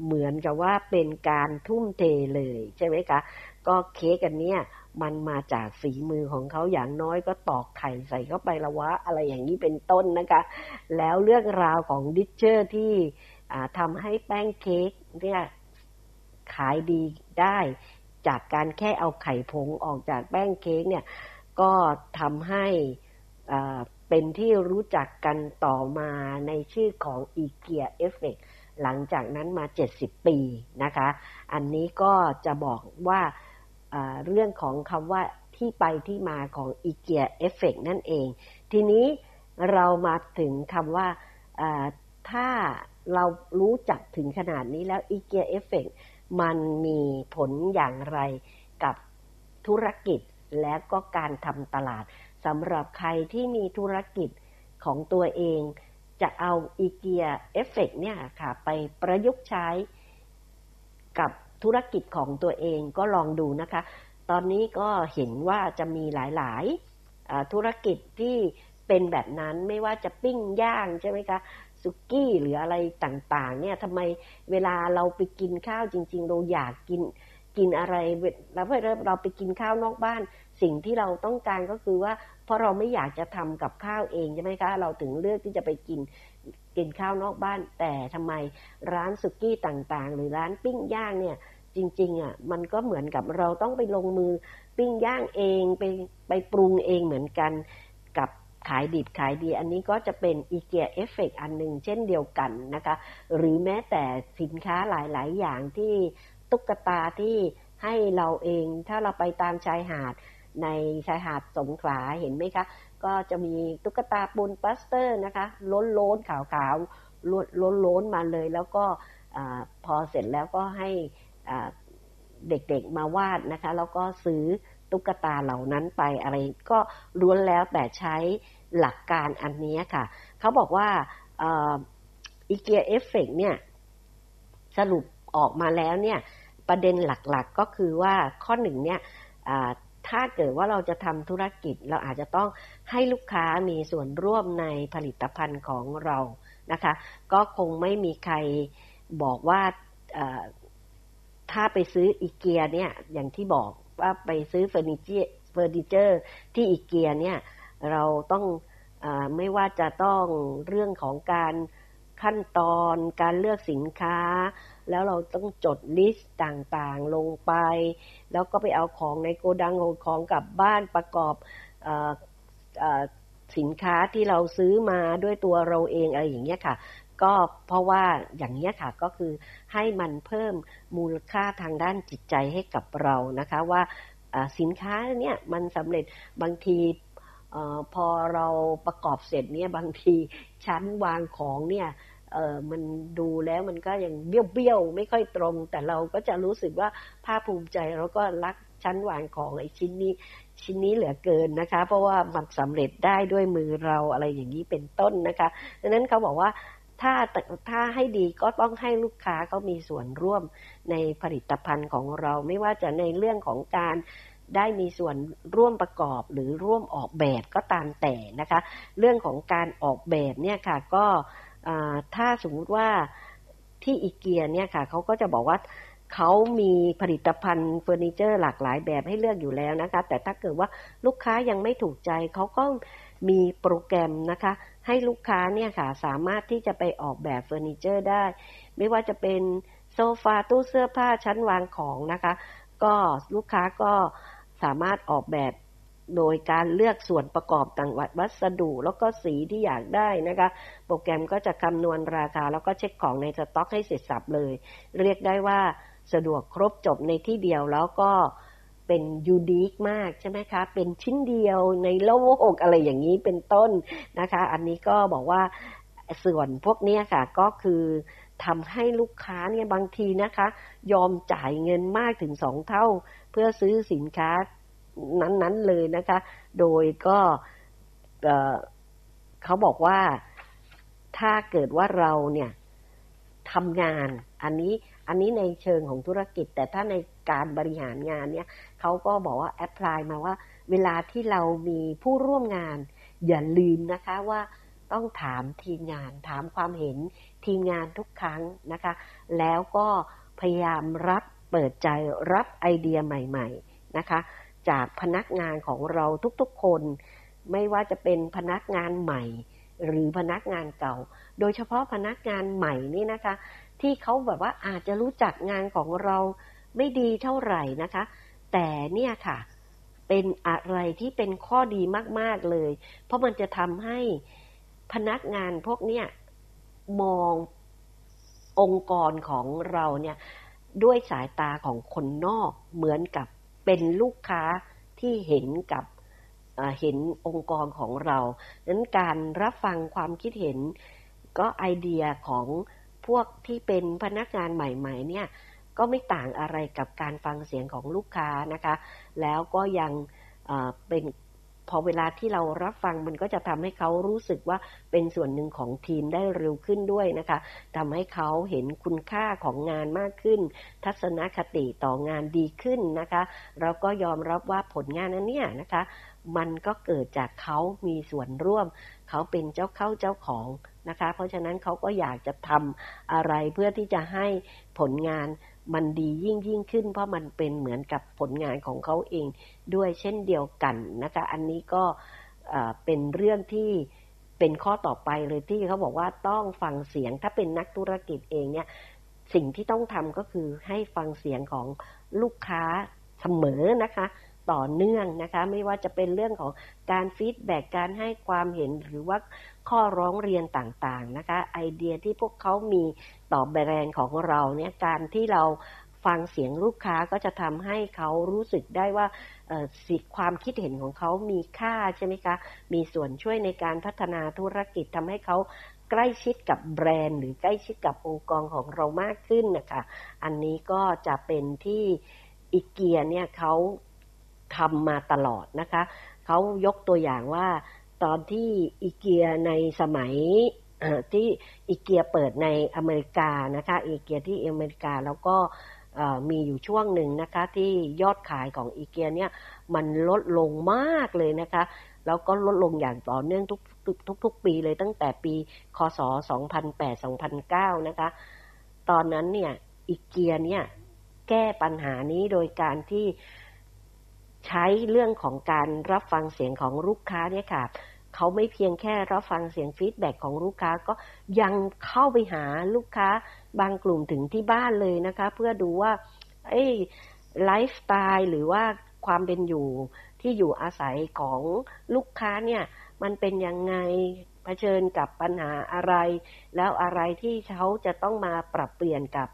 เหมือนกับว่าเป็นการทุ่มเทเลยใช่ไหมคะ ก็เค้กอันเนี้ยมันมาจากฝีมือของเขาอย่างน้อยก็ตอกไข่ใส่เข้าไปละวะ อะไรอย่างนี้เป็นต้นนะคะ แล้วเรื่องราวของดิชเชอร์ที่ทำให้แป้งเค้กเนี่ยขายดีได้จากการแค่เอาไข่ผงออกจากแป้งเค้กเนี่ย ก็ทำให้ เป็นที่รู้จักกันต่อมาในชื่อของ IKEA Effect หลังจากนั้นมา 70 ปีนะคะ อันนี้ก็จะบอกว่าเรื่องของคำว่าที่ไปที่มาของ IKEA Effect นั่นเอง ทีนี้เรามาถึงคำว่าถ้าเรารู้จักถึงขนาดนี้แล้ว IKEA Effect มันมีผลอย่างไรกับธุรกิจและก็การทำตลาด สำหรับใครที่มีธุรกิจของตัวเอง จะเอา IKEA Effect เนี่ยค่ะไปประยุกต์ใช้กับธุรกิจของตัวเองก็ลองดูนะคะ ตอนนี้ก็เห็นว่าจะมีหลายๆธุรกิจที่เป็นแบบนั้นไม่ว่าจะปิ้งย่างใช่ไหมคะสุกี้หรืออะไรต่างๆ เนี่ยทำไมเวลาเราไปกินข้าวจริง ๆ เราอยากกินกินอะไรแล้วเพื่อเราไปกินข้าวนอกบ้าน สิ่งที่เราต้องการก็คือว่า เพราะเราไม่อยากจะทำกับข้าวเองใช่ไหมคะ เราถึงเลือกที่จะไปกินกินข้าวนอกบ้าน แต่ทำไมร้านสุกี้ต่างๆ หรือร้านปิ้งย่างเนี่ย จริง ๆอะมันก็เหมือนกับเราต้องไปลงมือปิ้งย่างเองไปไปปรุงเองเหมือนกันกับขายดิบขายดี อันนี้ก็จะเป็น IKEA Effect อันหนึ่งเช่นเดียวกันนะคะ หรือแม้แต่สินค้าหลาย ๆ อย่างที่ตุ๊กตาที่ให้เราเองถ้าเราไปตามชายหาด ในชายหาดสงขลาเห็นไหมคะ ก็จะมีตุ๊กตาปูนปลาสเตอร์นะคะ ล้นล้นขาวขาวล้นล้นล้นมาเลย แล้วก็พอเสร็จแล้วก็ให้เด็กๆมาวาดนะคะ แล้วก็ซื้อตุ๊กตาเหล่านั้นไปอะไรก็ล้วนแล้วแต่ใช้หลักการอันนี้ค่ะ เขาบอกว่าอีเกียเอฟเฟกเนี่ยสรุปออกมาแล้วเนี่ยประเด็นหลักๆกก็คือว่าข้อหนึ่งเนี่ย ถ้าเกิดว่าเราจะทำธุรกิจ เราอาจจะต้องให้ลูกค้ามีส่วนร่วมในผลิตภัณฑ์ของเรานะคะ ก็คงไม่มีใครบอกว่าถ้าไปซื้ออีเกียเนี่ยอย่างที่บอกว่าไปซื้อเฟอร์นิเจอร์เฟอร์นิเจอร์ที่อีเกียเนี่ยเราต้องอไม่ว่าจะต้องเรื่องของการขั้นตอนการเลือกสินค้า แล้วเราต้องจด list ต่างๆลงไป แล้วก็ไปเอาของในโกดังของกลับบ้านประกอบออสินค้าที่เราซื้อมาด้วยตัวเราเองอะไรอย่างเงี้ยค่ะ ก็เพราะว่าอย่างนี้ยค่ะก็คือให้มันเพิ่มมูลค่าทางด้านจิตใจให้กับเรานะคะว่าสินค้าเนี่ยมันสำเร็จบางทีอพอเราประกอบเสร็จเนี่ยบางทีชั้นวางของเนี่ย เออมันดูแล้วมันก็ยังเบี้ยวๆไม่ค่อยตรง แต่เราก็จะรู้สึกว่าภาคภูมิใจแล้วก็รักชั้นวางของไอ้ชิ้นนี้ชิ้นนี้เหลือเกินนะคะ เพราะว่ามันสำเร็จได้ด้วยมือเราอะไรอย่างนี้เป็นต้นนะคะดังนั้นเขาบอกว่าถ้าถ้าให้ดีก็ต้องให้ลูกค้าเขามีส่วนร่วมในผลิตภัณฑ์ของเราไม่ว่าจะในเรื่องของการได้มีส่วนร่วมประกอบหรือร่วมออกแบบก็ตามแต่นะคะ เรื่องของการออกแบบเนี่ยค่ะก็ ถ้าสมมุติว่าที่อีเกียเนี่ยค่ะเขาก็จะบอกว่าเขามีผลิตภัณฑ์เฟอร์นิเจอร์หลากหลายแบบให้เลือกอยู่แล้วนะคะ แต่ถ้าเกิดว่าลูกค้ายังไม่ถูกใจเขาก็มีโปรแกรมนะคะ ให้ลูกค้าเนี่ยค่ะสามารถที่จะไปออกแบบเฟอร์นิเจอร์ได้ ไม่ว่าจะเป็นโซฟาตู้เสื้อผ้าชั้นวางของนะคะ ก็ลูกค้าก็สามารถออกแบบ โดยการเลือกส่วนประกอบต่างวัสดุแล้วก็สีที่อยากได้นะคะ โปรแกรมก็จะคำนวณราคา แล้วก็เช็คของในสต็อกให้เสร็จสับเลย เรียกได้ว่าสะดวกครบจบในที่เดียวแล้วก็เป็นยูดีคมากใช่ไหมคะ เป็นชิ้นเดียวในโลกอะไรอย่างนี้เป็นต้นนะคะ อันนี้ก็บอกว่าส่วนพวกนี้ค่ะก็คือทำให้ลูกค้าเนี่ยบางทีนะคะ ยอมจ่ายเงินมากถึงสองเท่า เพื่อซื้อสินค้า นั้น ๆ เลยนะคะ โดยก็เขาบอกว่าถ้าเกิดว่าเราเนี่ยทำงาน อันนี้อันนี้ในเชิงของธุรกิจ แต่ถ้าในการบริหารงานเนี่ยเขาก็บอกว่าแอพพลายมาว่า เวลาที่เรามีผู้ร่วมงาน อย่าลืมนะคะว่าต้องถามทีมงาน ถามความเห็นทีมงานทุกครั้งนะคะ แล้วก็พยายามรับเปิดใจรับไอเดียใหม่ ๆ นะคะ จากพนักงานของเราทุกๆคน ไม่ว่าจะเป็นพนักงานใหม่ หรือพนักงานเก่า โดยเฉพาะพนักงานใหม่นี่นะคะ ที่เขาแบบว่าอาจจะรู้จักงานของเราไม่ดีเท่าไหร่นะคะ แต่เนี่ยค่ะ เป็นอะไรที่เป็นข้อดีมากๆเลย เพราะมันจะทำให้พนักงานพวกเนี้ยมององค์กรของเราเนี่ยด้วยสายตาของคนนอกเหมือนกับ เป็นลูกค้าที่เห็นกับเห็นองค์กรของเราดังนั้นการรับฟังความคิดเห็นก็ไอเดียของพวกที่เป็นพนักงานใหม่ ๆ เนี่ยก็ไม่ต่างอะไรกับการฟังเสียงของลูกค้านะคะ แล้วก็ยังเป็น พอเวลาที่เรารับฟังมันก็จะทำให้เขารู้สึกว่าเป็นส่วนหนึ่งของทีมได้เร็วขึ้นด้วยนะคะทำให้เขาเห็นคุณค่าของงานมากขึ้น ทัศนคติต่องานดีขึ้นนะคะ เราก็ยอมรับว่าผลงานนั้นเนี่ยนะคะ มันก็เกิดจากเขามีส่วนร่วม เขาเป็นเจ้าเข้าเจ้าของนะคะ เพราะฉะนั้นเขาก็อยากจะทำอะไรเพื่อที่จะให้ผลงาน มันดียิ่งยิ่งขึ้น เพราะมันเป็นเหมือนกับผลงานของเขาเองด้วยเช่นเดียวกันนะคะอันนี้ก็เป็นเรื่องที่เป็นข้อต่อไปเลยที่เขาบอกว่าต้องฟังเสียงถ้าเป็นนักธุรกิจเองเนี่ยสิ่งที่ต้องทำก็คือให้ฟังเสียงของลูกค้าเสมอนะคะต่อเนื่องนะคะ ไม่ว่าจะเป็นเรื่องของการ feedback การให้ความเห็นหรือว่า ข้อร้องเรียนต่างๆนะคะไอเดียที่พวกเขามีต่อแบรนด์ของเราเนี่ยการที่เราฟังเสียงลูกค้าก็จะทำให้เขารู้สึกได้ว่าสิความคิดเห็นของเขามีค่าใช่ไหมคะ มีส่วนช่วยในการพัฒนาธุรกิจทำให้เขาใกล้ชิดกับแบรนด์ หรือใกล้ชิดกับองค์กรของเรามากขึ้นนะคะ อันนี้ก็จะเป็นที่อีเกียเนี่ยเขาทำมาตลอดนะคะ เขายกตัวอย่างว่า ตอนที่อีเกียในสมัยที่อีเกียเปิดในอเมริกานะคะอีเกียที่อเมริกาแล้วก็มีอยู่ช่วงหนึ่งนะคะที่ยอดขายของอีเกียเนี่ยมันลดลงมากเลยนะคะแล้วก็ลดลงอย่างต่อเนื่องทุกทุกทุกปีเลยตั้งแต่ปี คศ 2008-2009 นะคะ ตอนนั้นเนี่ยอีเกียเนี่ยแก้ปัญหานี้โดยการที่ ใช้เรื่องของการรับฟังเสียงของลูกค้าเนี่ยค่ะเขาไม่เพียงแค่รับฟังเสียงฟีดแบ็ของลูกค้าก็ยังเข้าไปหาลูกค้าบางกลุ่มถึงที่บ้านเลยนะคะ เพื่อดูว่าไอ้ไลฟ์สไตล์หรือว่าความเป็นอยู่ที่อยู่อาศัยของลูกค้าเนี่ยมันเป็นยังไงเผชิญกับปัญหาอะไร แล้วอะไรที่เขาจะต้องมาปรับเปลี่ยนกับ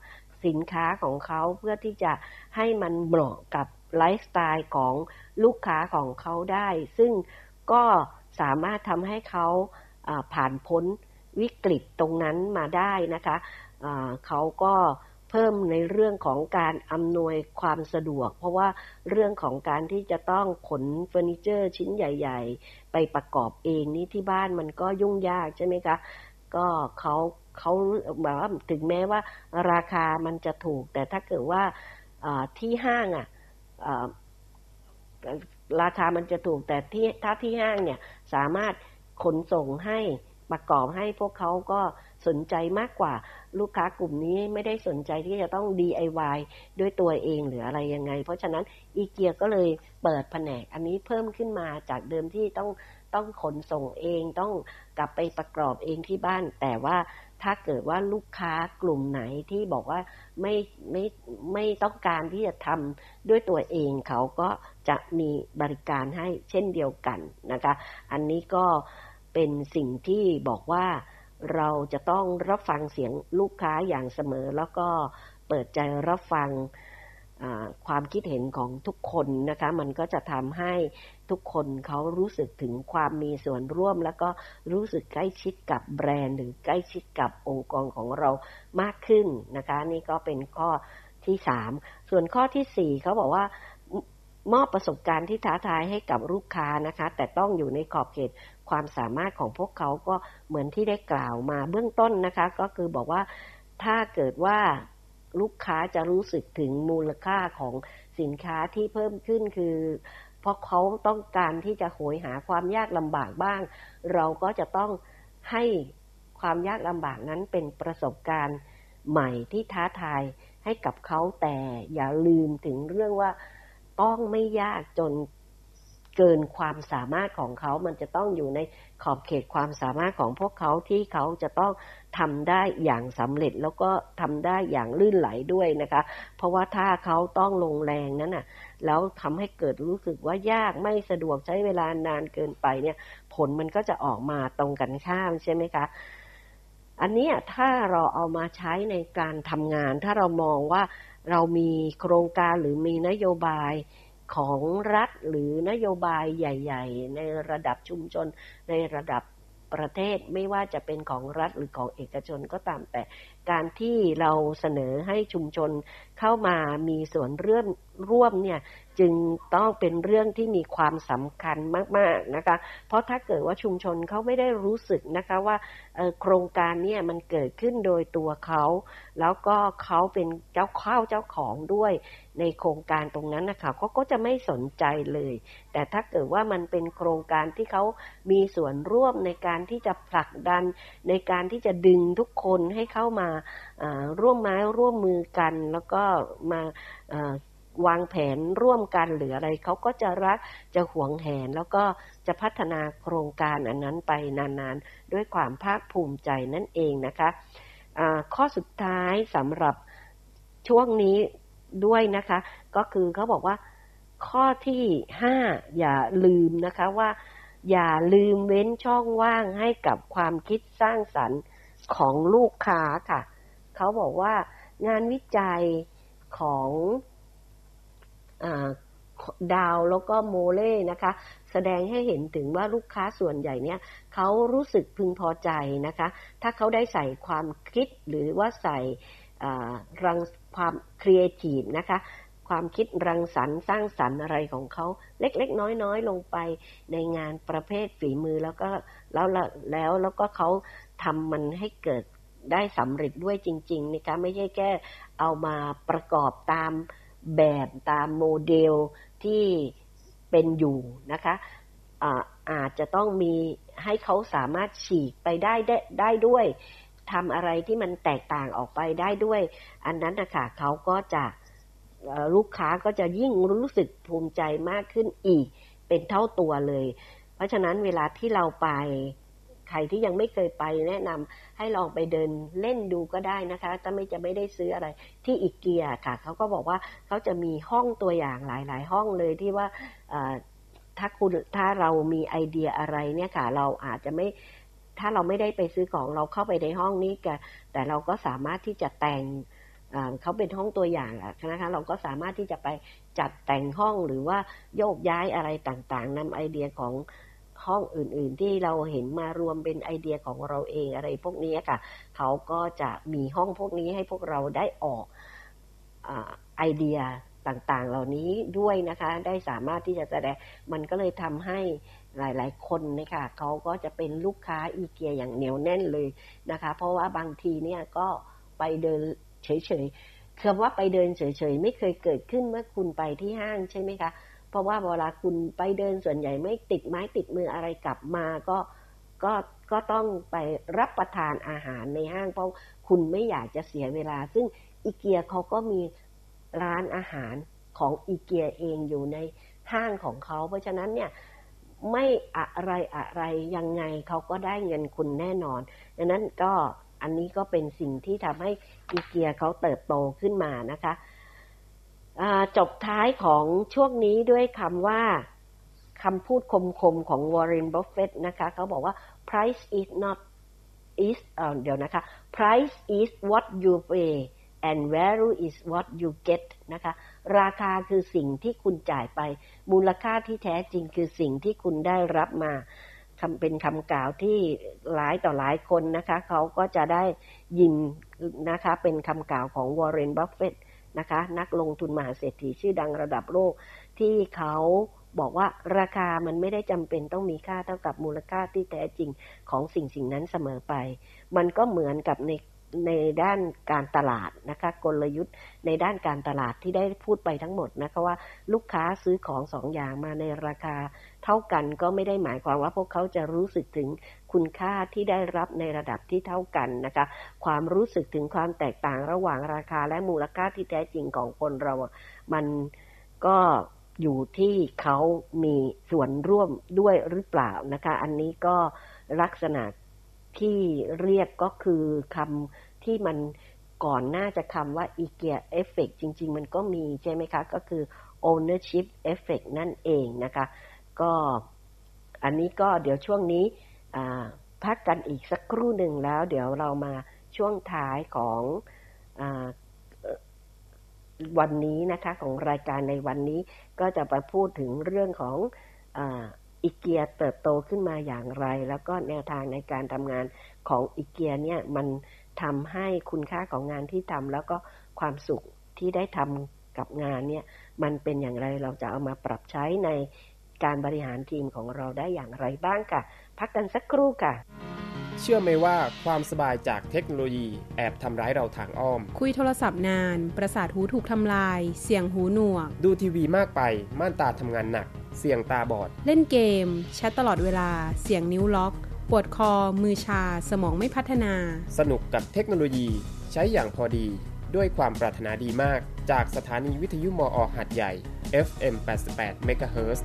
สินค้าของเขาเพื่อที่จะให้มันเหมาะกับ ไลฟ์สไตล์ของลูกค้าของเขาได้ ซึ่งก็สามารถทำให้เขาผ่านพ้นวิกฤตตรงนั้นมาได้นะคะเขาก็เพิ่มในเรื่องของการอำนวยความสะดวก เพราะว่าเรื่องของการที่จะต้องขนเฟอร์นิเจอร์ชิ้นใหญ่ ๆ ไปประกอบเองนี่ที่บ้านมันก็ยุ่งยากใช่ไหมคะก็เขาเขาแบบว่าถึงแม้ว่าราคามันจะถูก แต่ถ้าเกิดว่าที่ห้างอะ ราคามันจะถูกแต่ที่ถ้าที่ห้างเนี่ยสามารถขนส่งให้ประกอบให้พวกเขาก็สนใจมากกว่าลูกค้ากลุ่มนี้ไม่ได้สนใจที่จะต้อง DIY ด้วยตัวเองหรืออะไรยังไง เพราะฉะนั้นอีเกียก็เลยเปิดแผนกอันนี้เพิ่มขึ้นมาจากเดิมที่ต้องต้องขนส่งเองต้องกลับไปประกอบเองที่บ้าน แต่ว่า ถ้าเกิดว่าลูกค้ากลุ่มไหนที่บอกว่าไม่ไม่ไม่ต้องการที่จะทำด้วยตัวเองเขาก็จะมีบริการให้เช่นเดียวกันนะคะ อันนี้ก็เป็นสิ่งที่บอกว่าเราจะต้องรับฟังเสียงลูกค้าอย่างเสมอแล้วก็เปิดใจรับฟัง ความคิดเห็นของทุกคนนะคะ มันก็จะทำให้ทุกคนเขารู้สึกถึงความมีส่วนร่วม แล้วก็รู้สึกใกล้ชิดกับแบรนด์ หรือใกล้ชิดกับองค์กรของเรามากขึ้นนะคะ นี่ก็เป็นข้อที่สามส่วนข้อที่สี่เขาบอกว่ามอบประสบการณ์ที่ท้าทายให้กับลูกค้านะคะ แต่ต้องอยู่ในขอบเขตความสามารถของพวกเขาก็เหมือนที่ได้กล่าวมาเบื้องต้นนะคะ ก็คือบอกว่าถ้าเกิดว่า ลูกค้าจะรู้สึกถึงมูลค่าของสินค้าที่เพิ่มขึ้นคือ เพราะเขาต้องการที่จะโหยหาความยากลำบากบ้าง เราก็จะต้องให้ความยากลำบากนั้นเป็นประสบการณ์ใหม่ที่ท้าทายให้กับเขาแต่อย่าลืมถึงเรื่องว่าต้องไม่ยากจน เกินความสามารถของเขา มันจะต้องอยู่ในขอบเขตความสามารถของพวกเขาที่เขาจะต้องทำได้อย่างสำเร็จแล้วก็ทำได้อย่างลื่นไหลด้วยนะคะ เพราะว่าถ้าเขาต้องลงแรงนั้นน่ะ แล้วทำให้เกิดรู้สึกว่ายากไม่สะดวกใช้เวลานานเกินไปเนี่ย ผลมันก็จะออกมาตรงกันข้ามใช่ไหมคะอันนี้ถ้าเราเอามาใช้ในการทำงาน ถ้าเรามองว่าเรามีโครงการหรือมีนโยบาย ของรัฐหรือนโยบายใหญ่ ๆ ในระดับชุมชนในระดับประเทศไม่ว่าจะเป็นของรัฐหรือของเอกชนก็ตามแต่การที่เราเสนอให้ชุมชนเข้ามามีส่วนเรื่องร่วมเนี่ยจึงต้องเป็นเรื่องที่มีความสำคัญมากๆนะคะเพราะถ้าเกิดว่าชุมชนเขาไม่ได้รู้สึกนะคะว่าโครงการเนี่ยมันเกิดขึ้นโดยตัวเขา แล้วก็เขาเป็นเจ้าข้าวเจ้าของด้วย ในโครงการตรงนั้นนะคะเขาก็จะไม่สนใจเลย แต่ถ้าเกิดว่ามันเป็นโครงการที่เขามีส่วนร่วมในการที่จะผลักดัน ในการที่จะดึงทุกคนให้เข้ามาร่วมไม้ร่วมมือกัน แล้วก็มาวางแผนร่วมกันหรืออะไรเขาก็จะรักจะหวงแหน แล้วก็จะพัฒนาโครงการอันนั้นไปนานๆ ด้วยความภาคภูมิใจนั่นเองนะคะะข้อสุดท้ายสำหรับช่วงนี้ ด้วยนะคะ ก็คือเขาบอกว่าข้อที่ห้าอย่าลืมนะคะว่า อย่าลืมเว้นช่องว่างให้กับความคิดสร้างสรรค์ของลูกค้าค่ะ เขาบอกว่างานวิจัยของอดาวแล้วก็โมเล่นะคะ แสดงให้เห็นถึงว่าลูกค้าส่วนใหญ่เนี่ยเขารู้สึกพึงพอใจนะคะ ถ้าเขาได้ใส่ความคิดหรือว่าใส่รัง ความครีเอทีฟนะคะ ความคิดรังสรรค์สร้างสรรค์อะไรของเขาเล็กๆ น้อยๆ ลงไปในงานประเภทฝีมือแล้วก็แล้วแล้วแล้วก็เขาทำมันให้เกิดได้สำเร็จด้วยจริงๆนะคะไม่ใช่แค่เอามาประกอบตามแบบตามโมเดลที่เป็นอยู่นะคะอาอาจจะต้องมีให้เขาสามารถฉีกไปได้ได้ได้ด้วย ทำอะไรที่มันแตกต่างออกไปได้ด้วย อันนั้นนะคะเขาก็จะลูกค้าก็จะยิ่งรู้สึกภูมิใจมากขึ้นอีก เป็นเท่าตัวเลย เพราะฉะนั้นเวลาที่เราไป ใครที่ยังไม่เคยไปแนะนำให้ลองไปเดินเล่นดูก็ได้นะคะถ้าไม่จะไม่ได้ซื้ออะไรที่อีเกียค่ะ เขาก็บอกว่าเขาจะมีห้องตัวอย่างหลาย ๆ ห้องเลยที่ว่าถ้าคุณถ้าเรามีไอเดียอะไรเนี่ยค่ะ เราอาจจะไม่ ถ้าเราไม่ได้ไปซื้อของเราเข้าไปในห้องนี้กันแต่เราก็สามารถที่จะแต่งเขาเป็นห้องตัวอย่างนะคะเราก็สามารถที่จะไปจัดแต่งห้องหรือว่าโยกย้ายอะไรต่างๆนำไอเดียของห้องอื่นๆ ที่เราเห็นมารวมเป็นไอเดียของเราเองอะไรพวกนี้ค่ะ เขาก็จะมีห้องพวกนี้ให้พวกเราได้ออกไอเดียต่างๆ เหล่านี้ด้วยนะคะ ได้สามารถที่จะแสดงมันก็เลยทำให้ หลาย ๆ คนนะคะเขาก็จะเป็นลูกค้าอีเกียอย่างเหนียวแน่นเลยนะคะ เพราะว่าบางทีเนี่ยก็ไปเดินเฉยๆคำว่าไปเดินเฉยๆไม่เคยเกิดขึ้นเมื่อคุณไปที่ห้างใช่ไหมคะ เพราะว่าเวลาคุณไปเดินส่วนใหญ่ไม่ติดไม้ติดมืออะไรกลับมาก็ก็ก็ต้องไปรับประทานอาหารในห้างเพราะคุณไม่อยากจะเสียเวลา ซึ่งอีเกียเขาก็มีร้านอาหารของอีเกียเองอยู่ในห้างของเขา เพราะฉะนั้นเนี่ย ไม่อะไรอะไรยังไงเขาก็ได้เงินคุณแน่นอนดังนั้นก็อันนี้ก็เป็นสิ่งที่ทำให้อีเกียเขาเติบโตขึ้นมานะคะจบท้ายของช่วงนี้ด้วยคำว่าคำพูดคมๆของวอร์เรนบัฟเฟตนะคะเขาบอกว่า price is not is เดี๋ยวนะคะ price is what you pay and value is what you get นะคะ ราคาคือสิ่งที่คุณจ่ายไป มูลค่าที่แท้จริงคือสิ่งที่คุณได้รับมาคำเป็นคำกล่าวที่หลายต่อหลายคนนะคะเขาก็จะได้ยินนะคะ เป็นคำกล่าวของวอร์เรนบัฟเฟตนะคะ นักลงทุนมหาเศรษฐีชื่อดังระดับโลก ที่เขาบอกว่าราคามันไม่ได้จำเป็นต้องมีค่าเท่ากับมูลค่าที่แท้จริงของสิ่งสิ่งนั้นเสมอไป มันก็เหมือนกับใน ในด้านการตลาดนะคะกลยุทธ์ในด้านการตลาดที่ได้พูดไปทั้งหมดนะคะว่าลูกค้าซื้อของสองอย่างมาในราคา เท่ากันก็ไม่ได้หมายความว่าพวกเขาจะรู้สึกถึงคุณค่าที่ได้รับในระดับที่เท่ากันนะคะความรู้สึกถึงความแตกต่างระหว่างราคาและมูลค่าที่แท้จริงของคนเรา มันก็อยู่ที่เขามีส่วนร่วมด้วยหรือเปล่านะคะ อันนี้ก็ลักษณะที่เรียกก็คือคำ ที่มันก่อนหน้าจะคำว่า IKEA Effect จริง ๆ มันก็มีใช่ไหมคะ ก็คือ Ownership Effect นั่นเองนะคะ ก็อันนี้ก็เดี๋ยวช่วงนี้พักกันอีกสักครู่หนึ่งแล้ว เดี๋ยวเรามาช่วงท้ายของอวันนี้นะคะของรายการในวันนี้ก็จะไปพูดถึงเรื่องของอีเกียเติบโตขึ้นมาอย่างไร แล้วก็แนวทางในการทำงานของอีเกียเนี่ยมัน ทำให้คุณค่าของงานที่ทำแล้วก็ความสุขที่ได้ทำกับงานเนี่ย มันเป็นอย่างไรเราจะเอามาปรับใช้ในการบริหารทีมของเราได้อย่างไรบ้างค่ะ พักกันสักครู่ค่ะ เชื่อไหมว่าความสบายจากเทคโนโลยีแอบทำร้ายเราทางอ้อม คุยโทรศัพท์นาน ประสาทหูถูกทำลาย เสียงหูหนวก ดูทีวีมากไป ม่านตาทำงานหนัก เสียงตาบอด เล่นเกม แชทตลอดเวลา เสียงนิ้วล็อก ปวดคอ มือชา สมองไม่พัฒนา สนุกกับเทคโนโลยีใช้อย่างพอดี ด้วยความปรารถนาดีมาก จากสถานีวิทยุมอหัดใหญ่ FM 88 MHz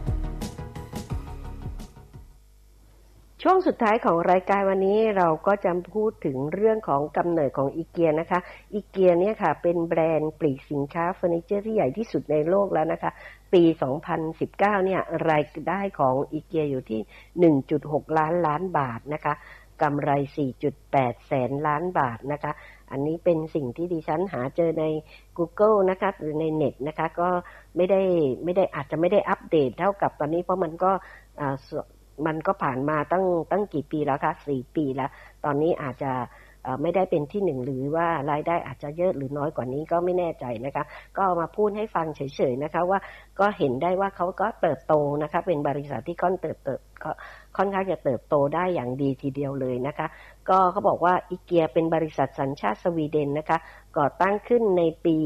ช่วงสุดท้ายของรายการวันนี้เราก็จะพูดถึงเรื่องของกำเนิดของอีเกียนะคะอีเกียเนี่ยค่ะเป็นแบรนด์ปลีกสินค้าเฟอร์นิเจอร์ที่ใหญ่ที่สุดในโลกแล้วนะคะ ปี 2019 เนี่ยรายได้ของอีเกียอยู่ที่ 1.6 ล้านล้านบาทนะคะกำไร 4.8 แสนล้านบาทนะคะ อันนี้เป็นสิ่งที่ดิฉันหาเจอใน Google นะคะหรือในเน็ตนะคะ ก็ไม่ได้ไม่ได้อาจจะไม่ได้อัปเดตเท่ากับตอนนี้เพราะมันก็มันก็ผ่านมาตั้งตั้งกี่ปีแล้วคะสี่ปีแล้ว ตอนนี้อาจจะ ไม่ได้เป็นที่หนึ่งหรือว่ารายได้อาจจะเยอะหรือน้อยกว่านี้ก็ไม่แน่ใจนะคะ ก็มาพูดให้ฟังเฉยๆนะคะว่าก็เห็นได้ว่าเขาก็เติบโตนะคะเป็นบริษัทที่ค่อนเติบโตก็ค่อนข้างจะเติบโตได้อย่างดีทีเดียวเลยนะคะ ก็เขาบอกว่าอีเกียเป็นบริษัทสัญชาติสวีเดนนะคะ ก่อตั้งขึ้นในปี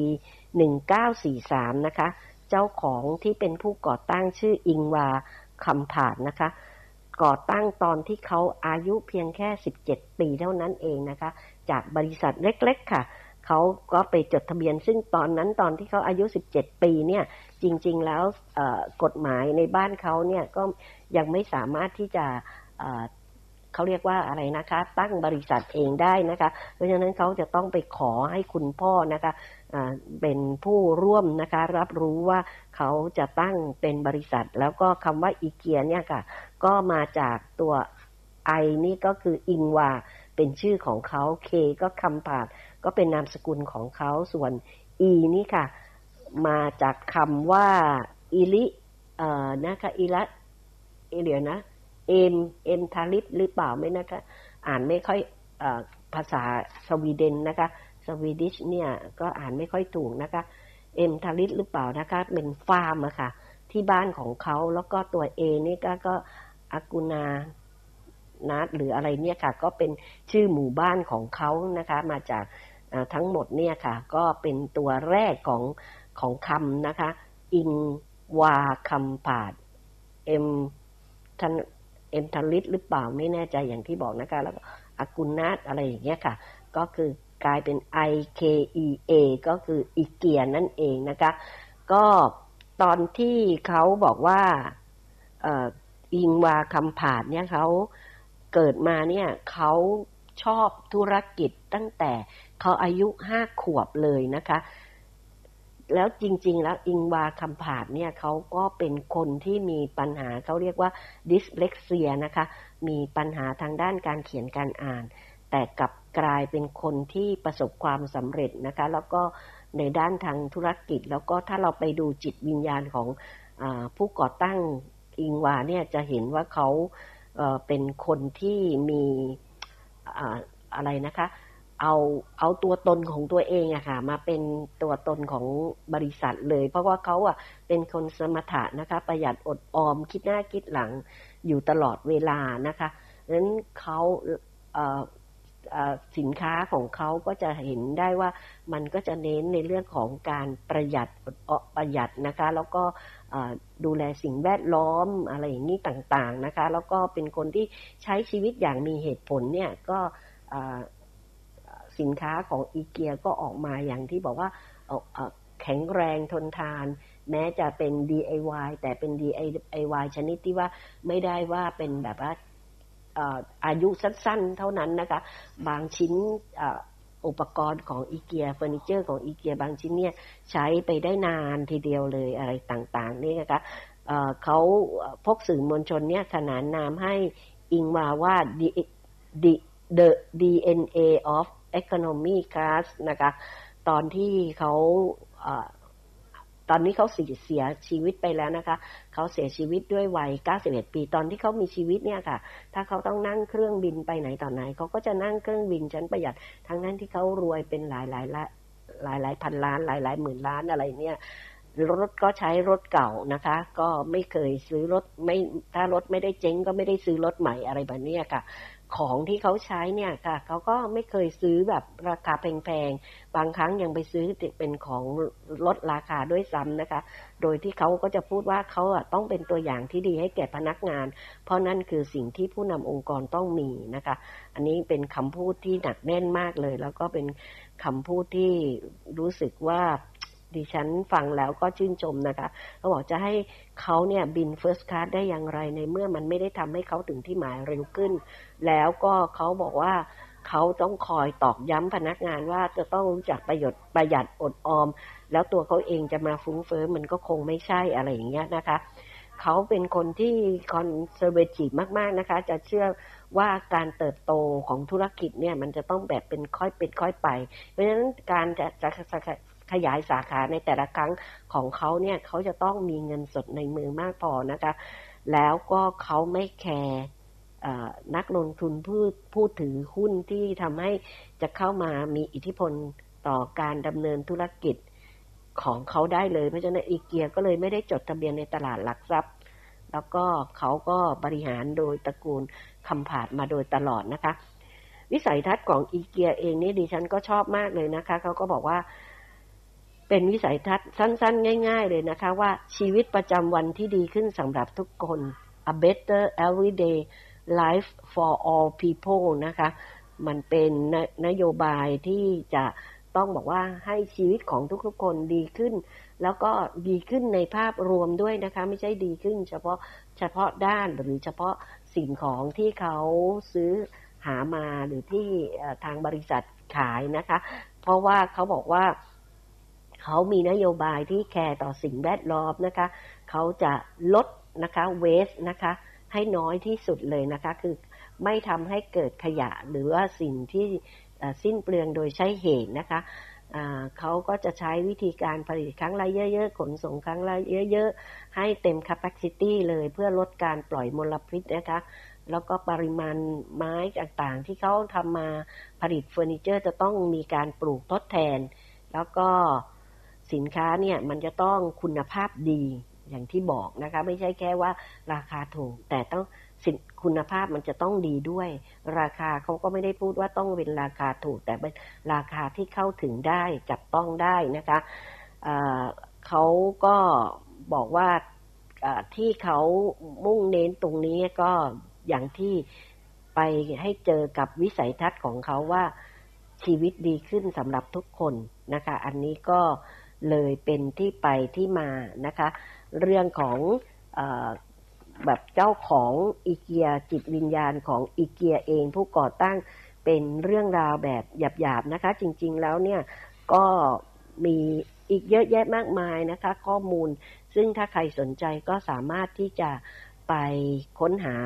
1943 นะคะ เจ้าของที่เป็นผู้ก่อตั้งชื่ออิงวาคำผาดนะคะ ก่อตั้งตอนที่เขาอายุเพียงแค่ 17 ปีเท่านั้นเองนะคะ จากบริษัทเล็กๆค่ะ เขาก็ไปจดทะเบียน ซึ่งตอนนั้นตอนที่เขาอายุ 17 ปีเนี่ย จริง ๆ แล้วกฎหมายในบ้านเขาเนี่ยก็ยังไม่สามารถที่จะเขาเรียกว่าอะไรนะคะ ตั้งบริษัทเองได้นะคะ เพราะฉะนั้นเขาจะต้องไปขอให้คุณพ่อนะคะเป็นผู้ร่วมนะคะ รับรู้ว่าเขาจะตั้งเป็นบริษัท แล้วก็คำว่าอีเกียเนี่ยค่ะ ก็มาจากตัวไอนี่ก็คืออิงวาเป็นชื่อของเขาเคก็คำผาดก็เป็นนามสกุลของเขาส่วนอีนี่ค่ะ มาจากคำว่าอิลิเอ่อนะคะอิละเดี๋ยวนะเอ็มเอ็มทาริปหรือเปล่าไม่นะคะ อ่านไม่ค่อยอภาษาสวีเดนนะคะสวีดิชเนี่ยก็อ่านไม่ค่อยถูกนะคะ เอ็มทาริสหรือเปล่านะคะ เป็นฟาร์มอะค่ะ ที่บ้านของเขาแล้วก็ตัวเอนี่ก็ก็ อากุนานัดหรืออะไรเนี่ยค่ะ ก็เป็นชื่อหมู่บ้านของเขานะคะ มาจากทั้งหมดเนี่ยค่ะ ก็เป็นตัวแรกของของคำนะคะ อิงวาคำผาดเอ็มทันเอ็มทันลิสหรือเปล่าไม่แน่ใจอย่างที่บอกนะคะ แล้วอากุนาตอะไรอย่างเงี้ยค่ะ ก็คือกลายเป็น IKEA ก็คืออีเกียนั่นเองนะคะ ก็ตอนที่เขาบอกว่า อิงวาคำผาดเนี่ยเขาเกิดมาเนี่ยเขาชอบธุรกิจตั้งแต่เขาอายุห้าขวบเลยนะคะ แล้วจริง ๆ แล้วอิงวาคำผาดเนี่ยเขาก็เป็นคนที่มีปัญหาเขาเรียกว่าดิสเลกเซียนะคะ มีปัญหาทางด้านการเขียนการอ่าน แต่กลับกลายเป็นคนที่ประสบความสำเร็จนะคะ แล้วก็ในด้านทางธุรกิจ แล้วก็ถ้าเราไปดูจิตวิญญาณของอผู้ก่อตั้ง อิงวาเนี่ยจะเห็นว่าเขาเป็นคนที่มีอะไรนะคะ เอาเอาตัวตนของตัวเองอะค่ะ มาเป็นตัวตนของบริษัทเลย เพราะว่าเขาอะเป็นคนสมถะนะคะ ประหยัดอดออมคิดหน้าคิดหลังอยู่ตลอดเวลานะคะนั้นเขาสินค้าของเขาก็จะเห็นได้ว่ามันก็จะเน้นในเรื่องของการประหยัดประหยัดนะคะ แล้วก็ ดูแลสิ่งแวดล้อมอะไรอย่างนี้ต่างๆนะคะ แล้วก็เป็นคนที่ใช้ชีวิตอย่างมีเหตุผลเนี่ยก็สินค้าของอีเกียก็ออกมาอย่างที่บอกว่าแข็งแรงทนทาน แม้จะเป็น DIY แต่เป็น DIY ชนิดที่ว่าไม่ได้ว่าเป็นแบบว่าอายุสั้นๆเท่านั้นนะคะ บางชิ้น อุปกรณ์ของอีเกียเฟอร์นิเจอร์ของอีเกียบางชิ้นเนี่ยใช้ไปได้นานทีเดียวเลยอะไรต่างๆ นี่นะคะเขาพกสื่อมวลชนเนี่ยขนานนามให้อิงมาว่า the the DNA of economy class นะคะ ตอนที่เขา ตอนนี้เขาเสียชีวิตไปแล้วนะคะ เขาเสียชีวิตด้วยวัย 91 ปี ตอนที่เขามีชีวิตเนี่ยค่ะ ถ้าเขาต้องนั่งเครื่องบินไปไหนต่อไหน เขาก็จะนั่งเครื่องบินชั้นประหยัด ทั้งนั้นที่เขารวยเป็นหลายหลายละหลายหลายพันล้าน หลายหลายหมื่นล้านอะไรเนี่ยรถก็ใช้รถเก่านะคะ ก็ไม่เคยซื้อรถไม่ถ้ารถไม่ได้เจ๊งก็ไม่ได้ซื้อรถใหม่อะไรแบบนี้ค่ะ ของที่เขาใช้เนี่ยค่ะเขาก็ไม่เคยซื้อแบบราคาแพงๆ บางครั้งยังไปซื้อเป็นของลดราคาด้วยซ้ำนะคะ โดยที่เขาก็จะพูดว่าเขาต้องเป็นตัวอย่างที่ดีให้แก่พนักงาน เพราะนั่นคือสิ่งที่ผู้นำองค์กรต้องมีนะคะ อันนี้เป็นคำพูดที่หนักแน่นมากเลย แล้วก็เป็นคำพูดที่รู้สึกว่า ดิฉันฟังแล้วก็ชื่นชมนะคะเขาบอกจะให้เขาเนี่ยบิน first class ได้อย่างไรในเมื่อมันไม่ได้ทำให้เขาถึงที่หมายเร็วขึ้น แล้วก็เขาบอกว่าเขาต้องคอยตอกย้ำพนักงานว่าจะต้องรู้จักประโยชน์ประหยัดอดออม แล้วตัวเขาเองจะมาฟุ้งเฟ้อมันก็คงไม่ใช่อะไรอย่างเงี้ยนะคะเขาเป็นคนที่คอนเซอร์เวทีฟมาก ๆ นะคะ จะเชื่อว่าการเติบโตของธุรกิจเนี่ย มันจะต้องแบบเป็นค่อยเป็นค่อยไป เพราะฉะนั้นการจะจะ ขยายสาขาในแต่ละครั้งของเขาเนี่ยเขาจะต้องมีเงินสดในมือมากพอนะคะ แล้วก็เขาไม่แคร์นักลงทุนผู้ผู้ถือหุ้นที่ทำให้จะเข้ามามีอิทธิพลต่อการดำเนินธุรกิจของเขาได้เลย เพราะฉะนั้นอีเกียก็เลยไม่ได้จดทะเบียนในตลาดหลักทรัพย์ แล้วก็เขาก็บริหารโดยตระกูลคำผาดมาโดยตลอดนะคะ วิสัยทัศน์ของอีเกียเองนี่ดิฉันก็ชอบมากเลยนะคะ เขาก็บอกว่า เป็นวิสัยทัศน์สั้น ๆ ง่าย ๆ เลยนะคะว่าชีวิตประจำวันที่ดีขึ้นสำหรับทุกคน a better everyday life for all people นะคะ มันเป็นนนโยบายที่จะต้องบอกว่าให้ชีวิตของทุกๆคนดีขึ้น แล้วก็ดีขึ้นในภาพรวมด้วยนะคะ ไม่ใช่ดีขึ้น เฉพาะเฉพาะด้านหรือเฉพาะสิ่งของที่เขาซื้อหามาหรือที่ทางบริษัทขายนะคะ เพราะว่าเขาบอกว่า เขามีนโยบายที่แคร์ต่อสิ่งแวดล้อมนะคะ เขาจะลดนะคะเวสนะคะ ให้น้อยที่สุดเลยนะคะ คือไม่ทำให้เกิดขยะหรือว่าสิ่งที่สิ้นเปลืองโดยใช้เหตุนะคะเขาก็จะใช้วิธีการผลิตครั้งละเยอะๆ ขนส่งครั้งละเยอะๆ ให้เต็ม capacity เลยเพื่อลดการปล่อยมลพิษนะคะ แล้วก็ปริมาณไม้ต่างๆ ที่เขาทำมาผลิตเฟอร์นิเจอร์จะต้องมีการปลูกทดแทน แล้วก็ สินค้าเนี่ยมันจะต้องคุณภาพดีอย่างที่บอกนะคะ ไม่ใช่แค่ว่าราคาถูก แต่ต้องสินคุณภาพมันจะต้องดีด้วย ราคาเขาก็ไม่ได้พูดว่าต้องเป็นราคาถูก แต่เป็นราคาที่เข้าถึงได้จับต้องได้นะคะเขาก็บอกว่าที่เขามุ่งเน้นตรงนี้ก็อย่างที่ไปให้เจอกับวิสัยทัศน์ของเขาว่าชีวิตดีขึ้นสำหรับทุกคนนะคะ อันนี้ก็เเลยเป็นที่ไปที่มานะคะ เรื่องของอแบบเจ้าของอีเกียจิตวิญญาณของอีเกียเองผู้ก่อตั้งเป็นเรื่องราวแบบหยาบๆนะคะ จริงๆแล้วเนี่ยก็มีอีกเยอะแยะมากมายนะคะ ข้อมูลซึ่งถ้าใครสนใจก็สามารถที่จะไปค้นหา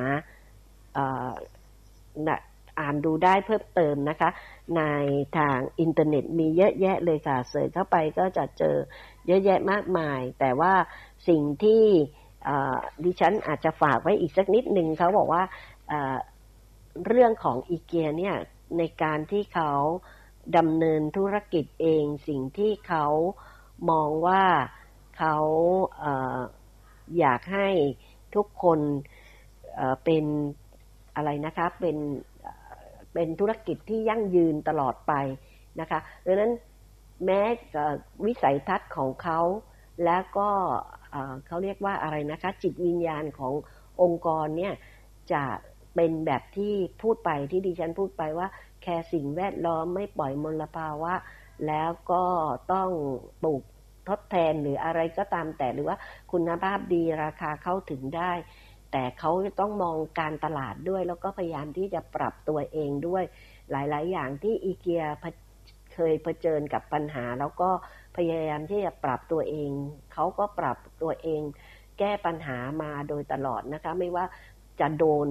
อ่านดูได้เพิ่มเติมนะคะ ในทางอินเทอร์เน็ตมีเยอะแยะเลยค่ะเสิร์ชเข้าไปก็จะเจอเยอะแยะมากมาย แต่ว่าสิ่งที่ดิฉันอาจจะฝากไว้อีกสักนิดหนึ่งเขาบอกว่าเรื่องของอีเกียเนี่ยในการที่เขาดำเนินธุรกิจเองสิ่งที่เขามองว่าเขาอยากให้ทุกคนเป็นอะไรนะคะเป็น เป็นธุรกิจที่ยั่งยืนตลอดไปนะคะดังนั้นแม้วิสัยทัศน์ของเขาแล้วก็เขาเรียกว่าอะไรนะคะจิตวิญญาณขององค์กรเนี่ยจะเป็นแบบที่พูดไปที่ดิฉันพูดไปว่า แค่สิ่งแวดล้อมไม่ปล่อยมลภาวะ แล้วก็ต้องปลูกทดแทนหรืออะไรก็ตามแต่หรือว่าคุณภาพดีราคาเข้าถึงได้ แต่เขาต้องมองการตลาดด้วย แล้วก็พยายามที่จะปรับตัวเองด้วย หลาย ๆ อย่างที่อีเกียเคยเผชิญกับปัญหา แล้วก็พยายามที่จะปรับตัวเอง เขาก็ปรับตัวเอง แก้ปัญหามาโดยตลอดนะคะ ไม่ว่าจะโดน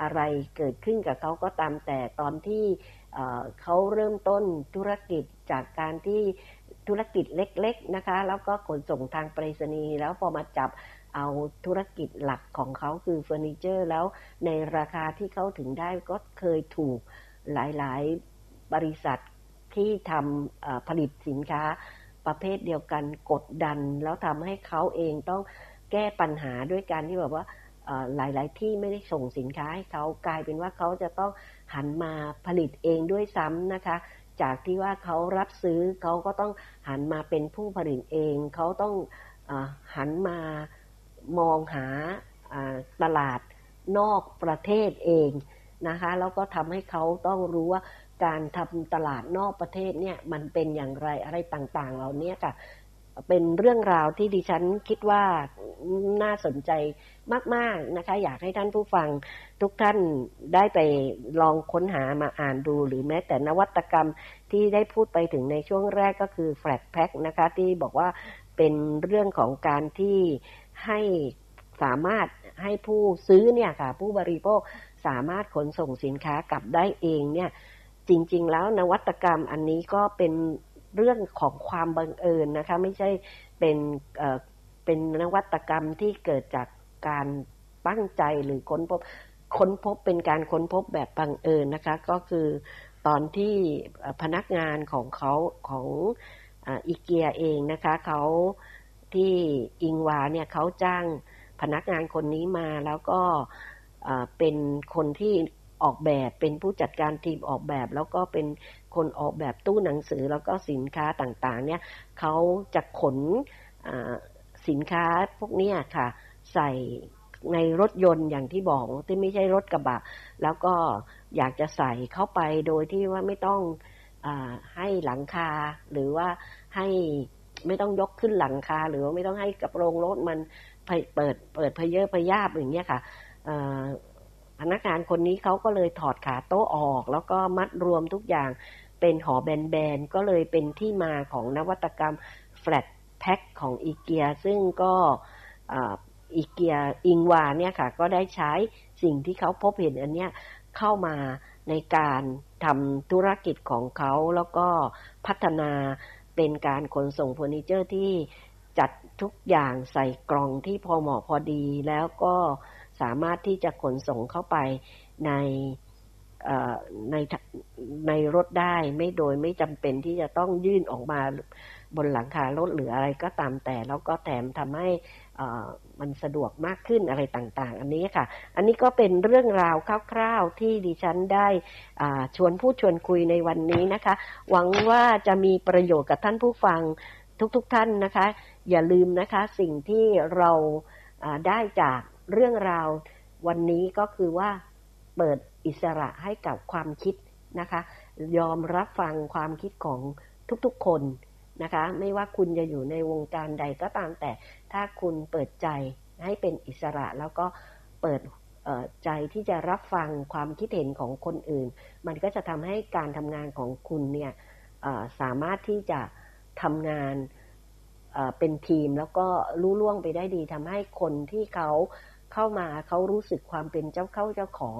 อะไรเกิดขึ้นกับเขาก็ตามแต่ตอนที่เขาเริ่มต้นธุรกิจจากการที่ ธุรกิจเล็กๆนะคะ แล้วก็ขนส่งทางไปรษณีย์แล้วพอมาจับเอาธุรกิจหลักของเขาคือเฟอร์นิเจอร์ แล้วในราคาที่เขาถึงได้ก็เคยถูกหลายๆบริษัทที่ทำผลิตสินค้าประเภทเดียวกันกดดัน แล้วทำให้เขาเองต้องแก้ปัญหาด้วยการที่แบบว่าหลาย ๆ ที่ไม่ได้ส่งสินค้าให้เขากลายเป็นว่าเขาจะต้องหันมาผลิตเองด้วยซ้ำนะคะ จากที่ว่าเขารับซื้อเขาก็ต้องหันมาเป็นผู้ผลิตเอง เขาต้องอหันมามองหาตลาดนอกประเทศเองนะคะแล้วก็ทำให้เขาต้องรู้ว่าการทำตลาดนอกประเทศเนี่ยมันเป็นอย่างไรอะไรต่างๆ เหล่านี้ค่ะ เป็นเรื่องราวที่ดิฉันคิดว่าน่าสนใจมาก ๆนะคะ อยากให้ท่านผู้ฟังทุกท่านได้ไปลองค้นหามาอ่านดู หรือแม้แต่นวัตกรรมที่ได้พูดไปถึงในช่วงแรกก็คือแฟลตแพ็คนะคะ ที่บอกว่าเป็นเรื่องของการที่ให้สามารถให้ผู้ซื้อเนี่ยค่ะ ผู้บริโภคสามารถขนส่งสินค้ากลับได้เองเนี่ยจริง ๆ แล้วนวัตกรรมอันนี้ก็เป็น เรื่องของความบังเอิญนะคะ ไม่ใช่เป็นเอ่อเป็นนวัตกรรมที่เกิดจากการตั้งใจหรือค้นพบค้นพบเป็นการค้นพบแบบบังเอิญนะคะ ก็คือตอนที่พนักงานของเขาของอีเกียเองนะคะเขาที่อิงวาเนี่ยเขาจ้างพนักงานคนนี้มาแล้วก็เป็นคนที่ ออกแบบ เป็นผู้จัดการทีมออกแบบ แล้วก็เป็นคนออกแบบตู้หนังสือแล้วก็สินค้าต่างๆ เนี่ยเขาจะขนสินค้าพวกนี้ค่ะ ใส่ในรถยนต์อย่างที่บอกที่ไม่ใช่รถกระบะ แล้วก็อยากจะใส่เข้าไปโดยที่ว่าไม่ต้องอให้หลังคา หรือว่าให้ไม่ต้องยกขึ้นหลังคา หรือว่าไม่ต้องให้กระโปรงรถมันเปิดเปิดเพเยอพยาบอย่างเงี้ยค่ะ พนักงานคนนี้เขาก็เลยถอดขาโต๊ะออก แล้วก็มัดรวมทุกอย่างเป็นห่อแบนๆก็เลยเป็นที่มาของนวัตกรรม flat pack ของอีเกียซึ่งก็ IKEA Ingvar เนี่ยค่ะ ก็ได้ใช้สิ่งที่เขาพบเห็นอันเนี้ยเข้ามาในการทำธุรกิจของเขาแล้วก็พัฒนาเป็นการขนส่งเฟอร์นิเจอร์ที่จัดทุกอย่างใส่กล่องที่พอเหมาะพอดีแล้วก็ สามารถที่จะขนส่งเข้าไปในในในรถได้ไม่โดยไม่จำเป็นที่จะต้องยื่นออกมาบนหลังคารถหรืออะไรก็ตามแต่ แล้วก็แถมทำให้มันสะดวกมากขึ้นอะไรต่างๆ อันนี้ค่ะ อันนี้ก็เป็นเรื่องราวคร่าวๆที่ดิฉันได้ชวนพูดชวนคุยในวันนี้นะคะ หวังว่าจะมีประโยชน์กับท่านผู้ฟังทุกๆทท่านนะคะ อย่าลืมนะคะสิ่งที่เราได้จาก เรื่องราววันนี้ก็คือว่าเปิดอิสระให้กับความคิดนะคะ ยอมรับฟังความคิดของทุกๆคนนะคะ ไม่ว่าคุณจะอยู่ในวงการใดก็ตามแต่ถ้าคุณเปิดใจให้เป็นอิสระแล้วก็เปิดใจที่จะรับฟังความคิดเห็นของคนอื่น มันก็จะทำให้การทำงานของคุณเนี่ยสามารถที่จะทำงานเป็นทีมแล้วก็รู้ล่วงไปได้ดีทำให้คนที่เขา เข้ามาเขารู้สึกความเป็นเจ้าเข้าเจ้าของ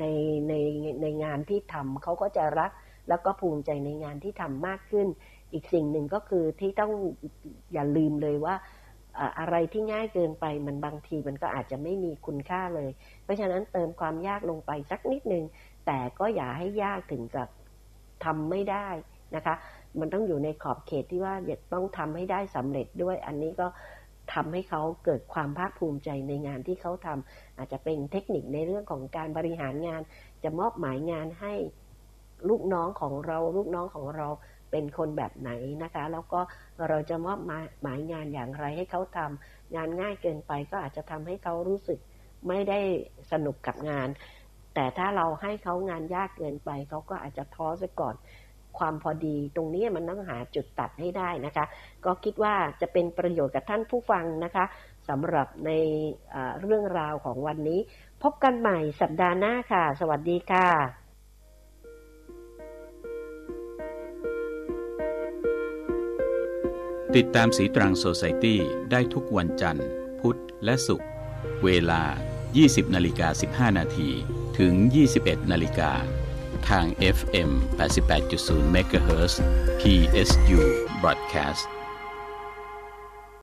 ในในในงานที่ทำเขาก็จะรักแล้วก็ภูมิใจในงานที่ทำมากขึ้น อีกสิ่งหนึ่งก็คือที่ต้องอย่าลืมเลยว่าอะไรที่ง่ายเกินไปมันบางทีมันก็อาจจะไม่มีคุณค่าเลย เพราะฉะนั้นเติมความยากลงไปสักนิดนึง แต่ก็อย่าให้ยากถึงกับทำไม่ได้นะคะ มันต้องอยู่ในขอบเขตที่ว่าต้องทำให้ได้สำเร็จด้วย อันนี้ก็ ทำให้เขาเกิดความภาคภูมิใจในงานที่เขาทำอาจจะเป็นเทคนิคในเรื่องของการบริหารงาน จะมอบหมายงานให้ลูกน้องของเราลูกน้องของเราเป็นคนแบบไหนนะคะ แล้วก็เราจะมอบหมายงานอย่างไรให้เขาทำงานง่ายเกินไปก็อาจจะทำให้เขารู้สึกไม่ได้สนุกกับงาน แต่ถ้าเราให้เขางานยากเกินไปเขาก็อาจจะท้อซะก่อน ความพอดี ตรงนี้มันต้องหาจุดตัดให้ได้นะคะ ก็คิดว่าจะเป็นประโยชน์กับท่านผู้ฟังนะคะสำหรับในเรื่องราวของวันนี้ พบกันใหม่สัปดาห์หน้าค่ะ สวัสดีค่ะติดตามสีตรังโซไซตี้ได้ทุกวันจันทร์ พุธและศุกร์เวลา 20นาฬิกา15 นาทีถึง 21นาฬิกา ทาง FM 88.0 MHz PSU Broadcast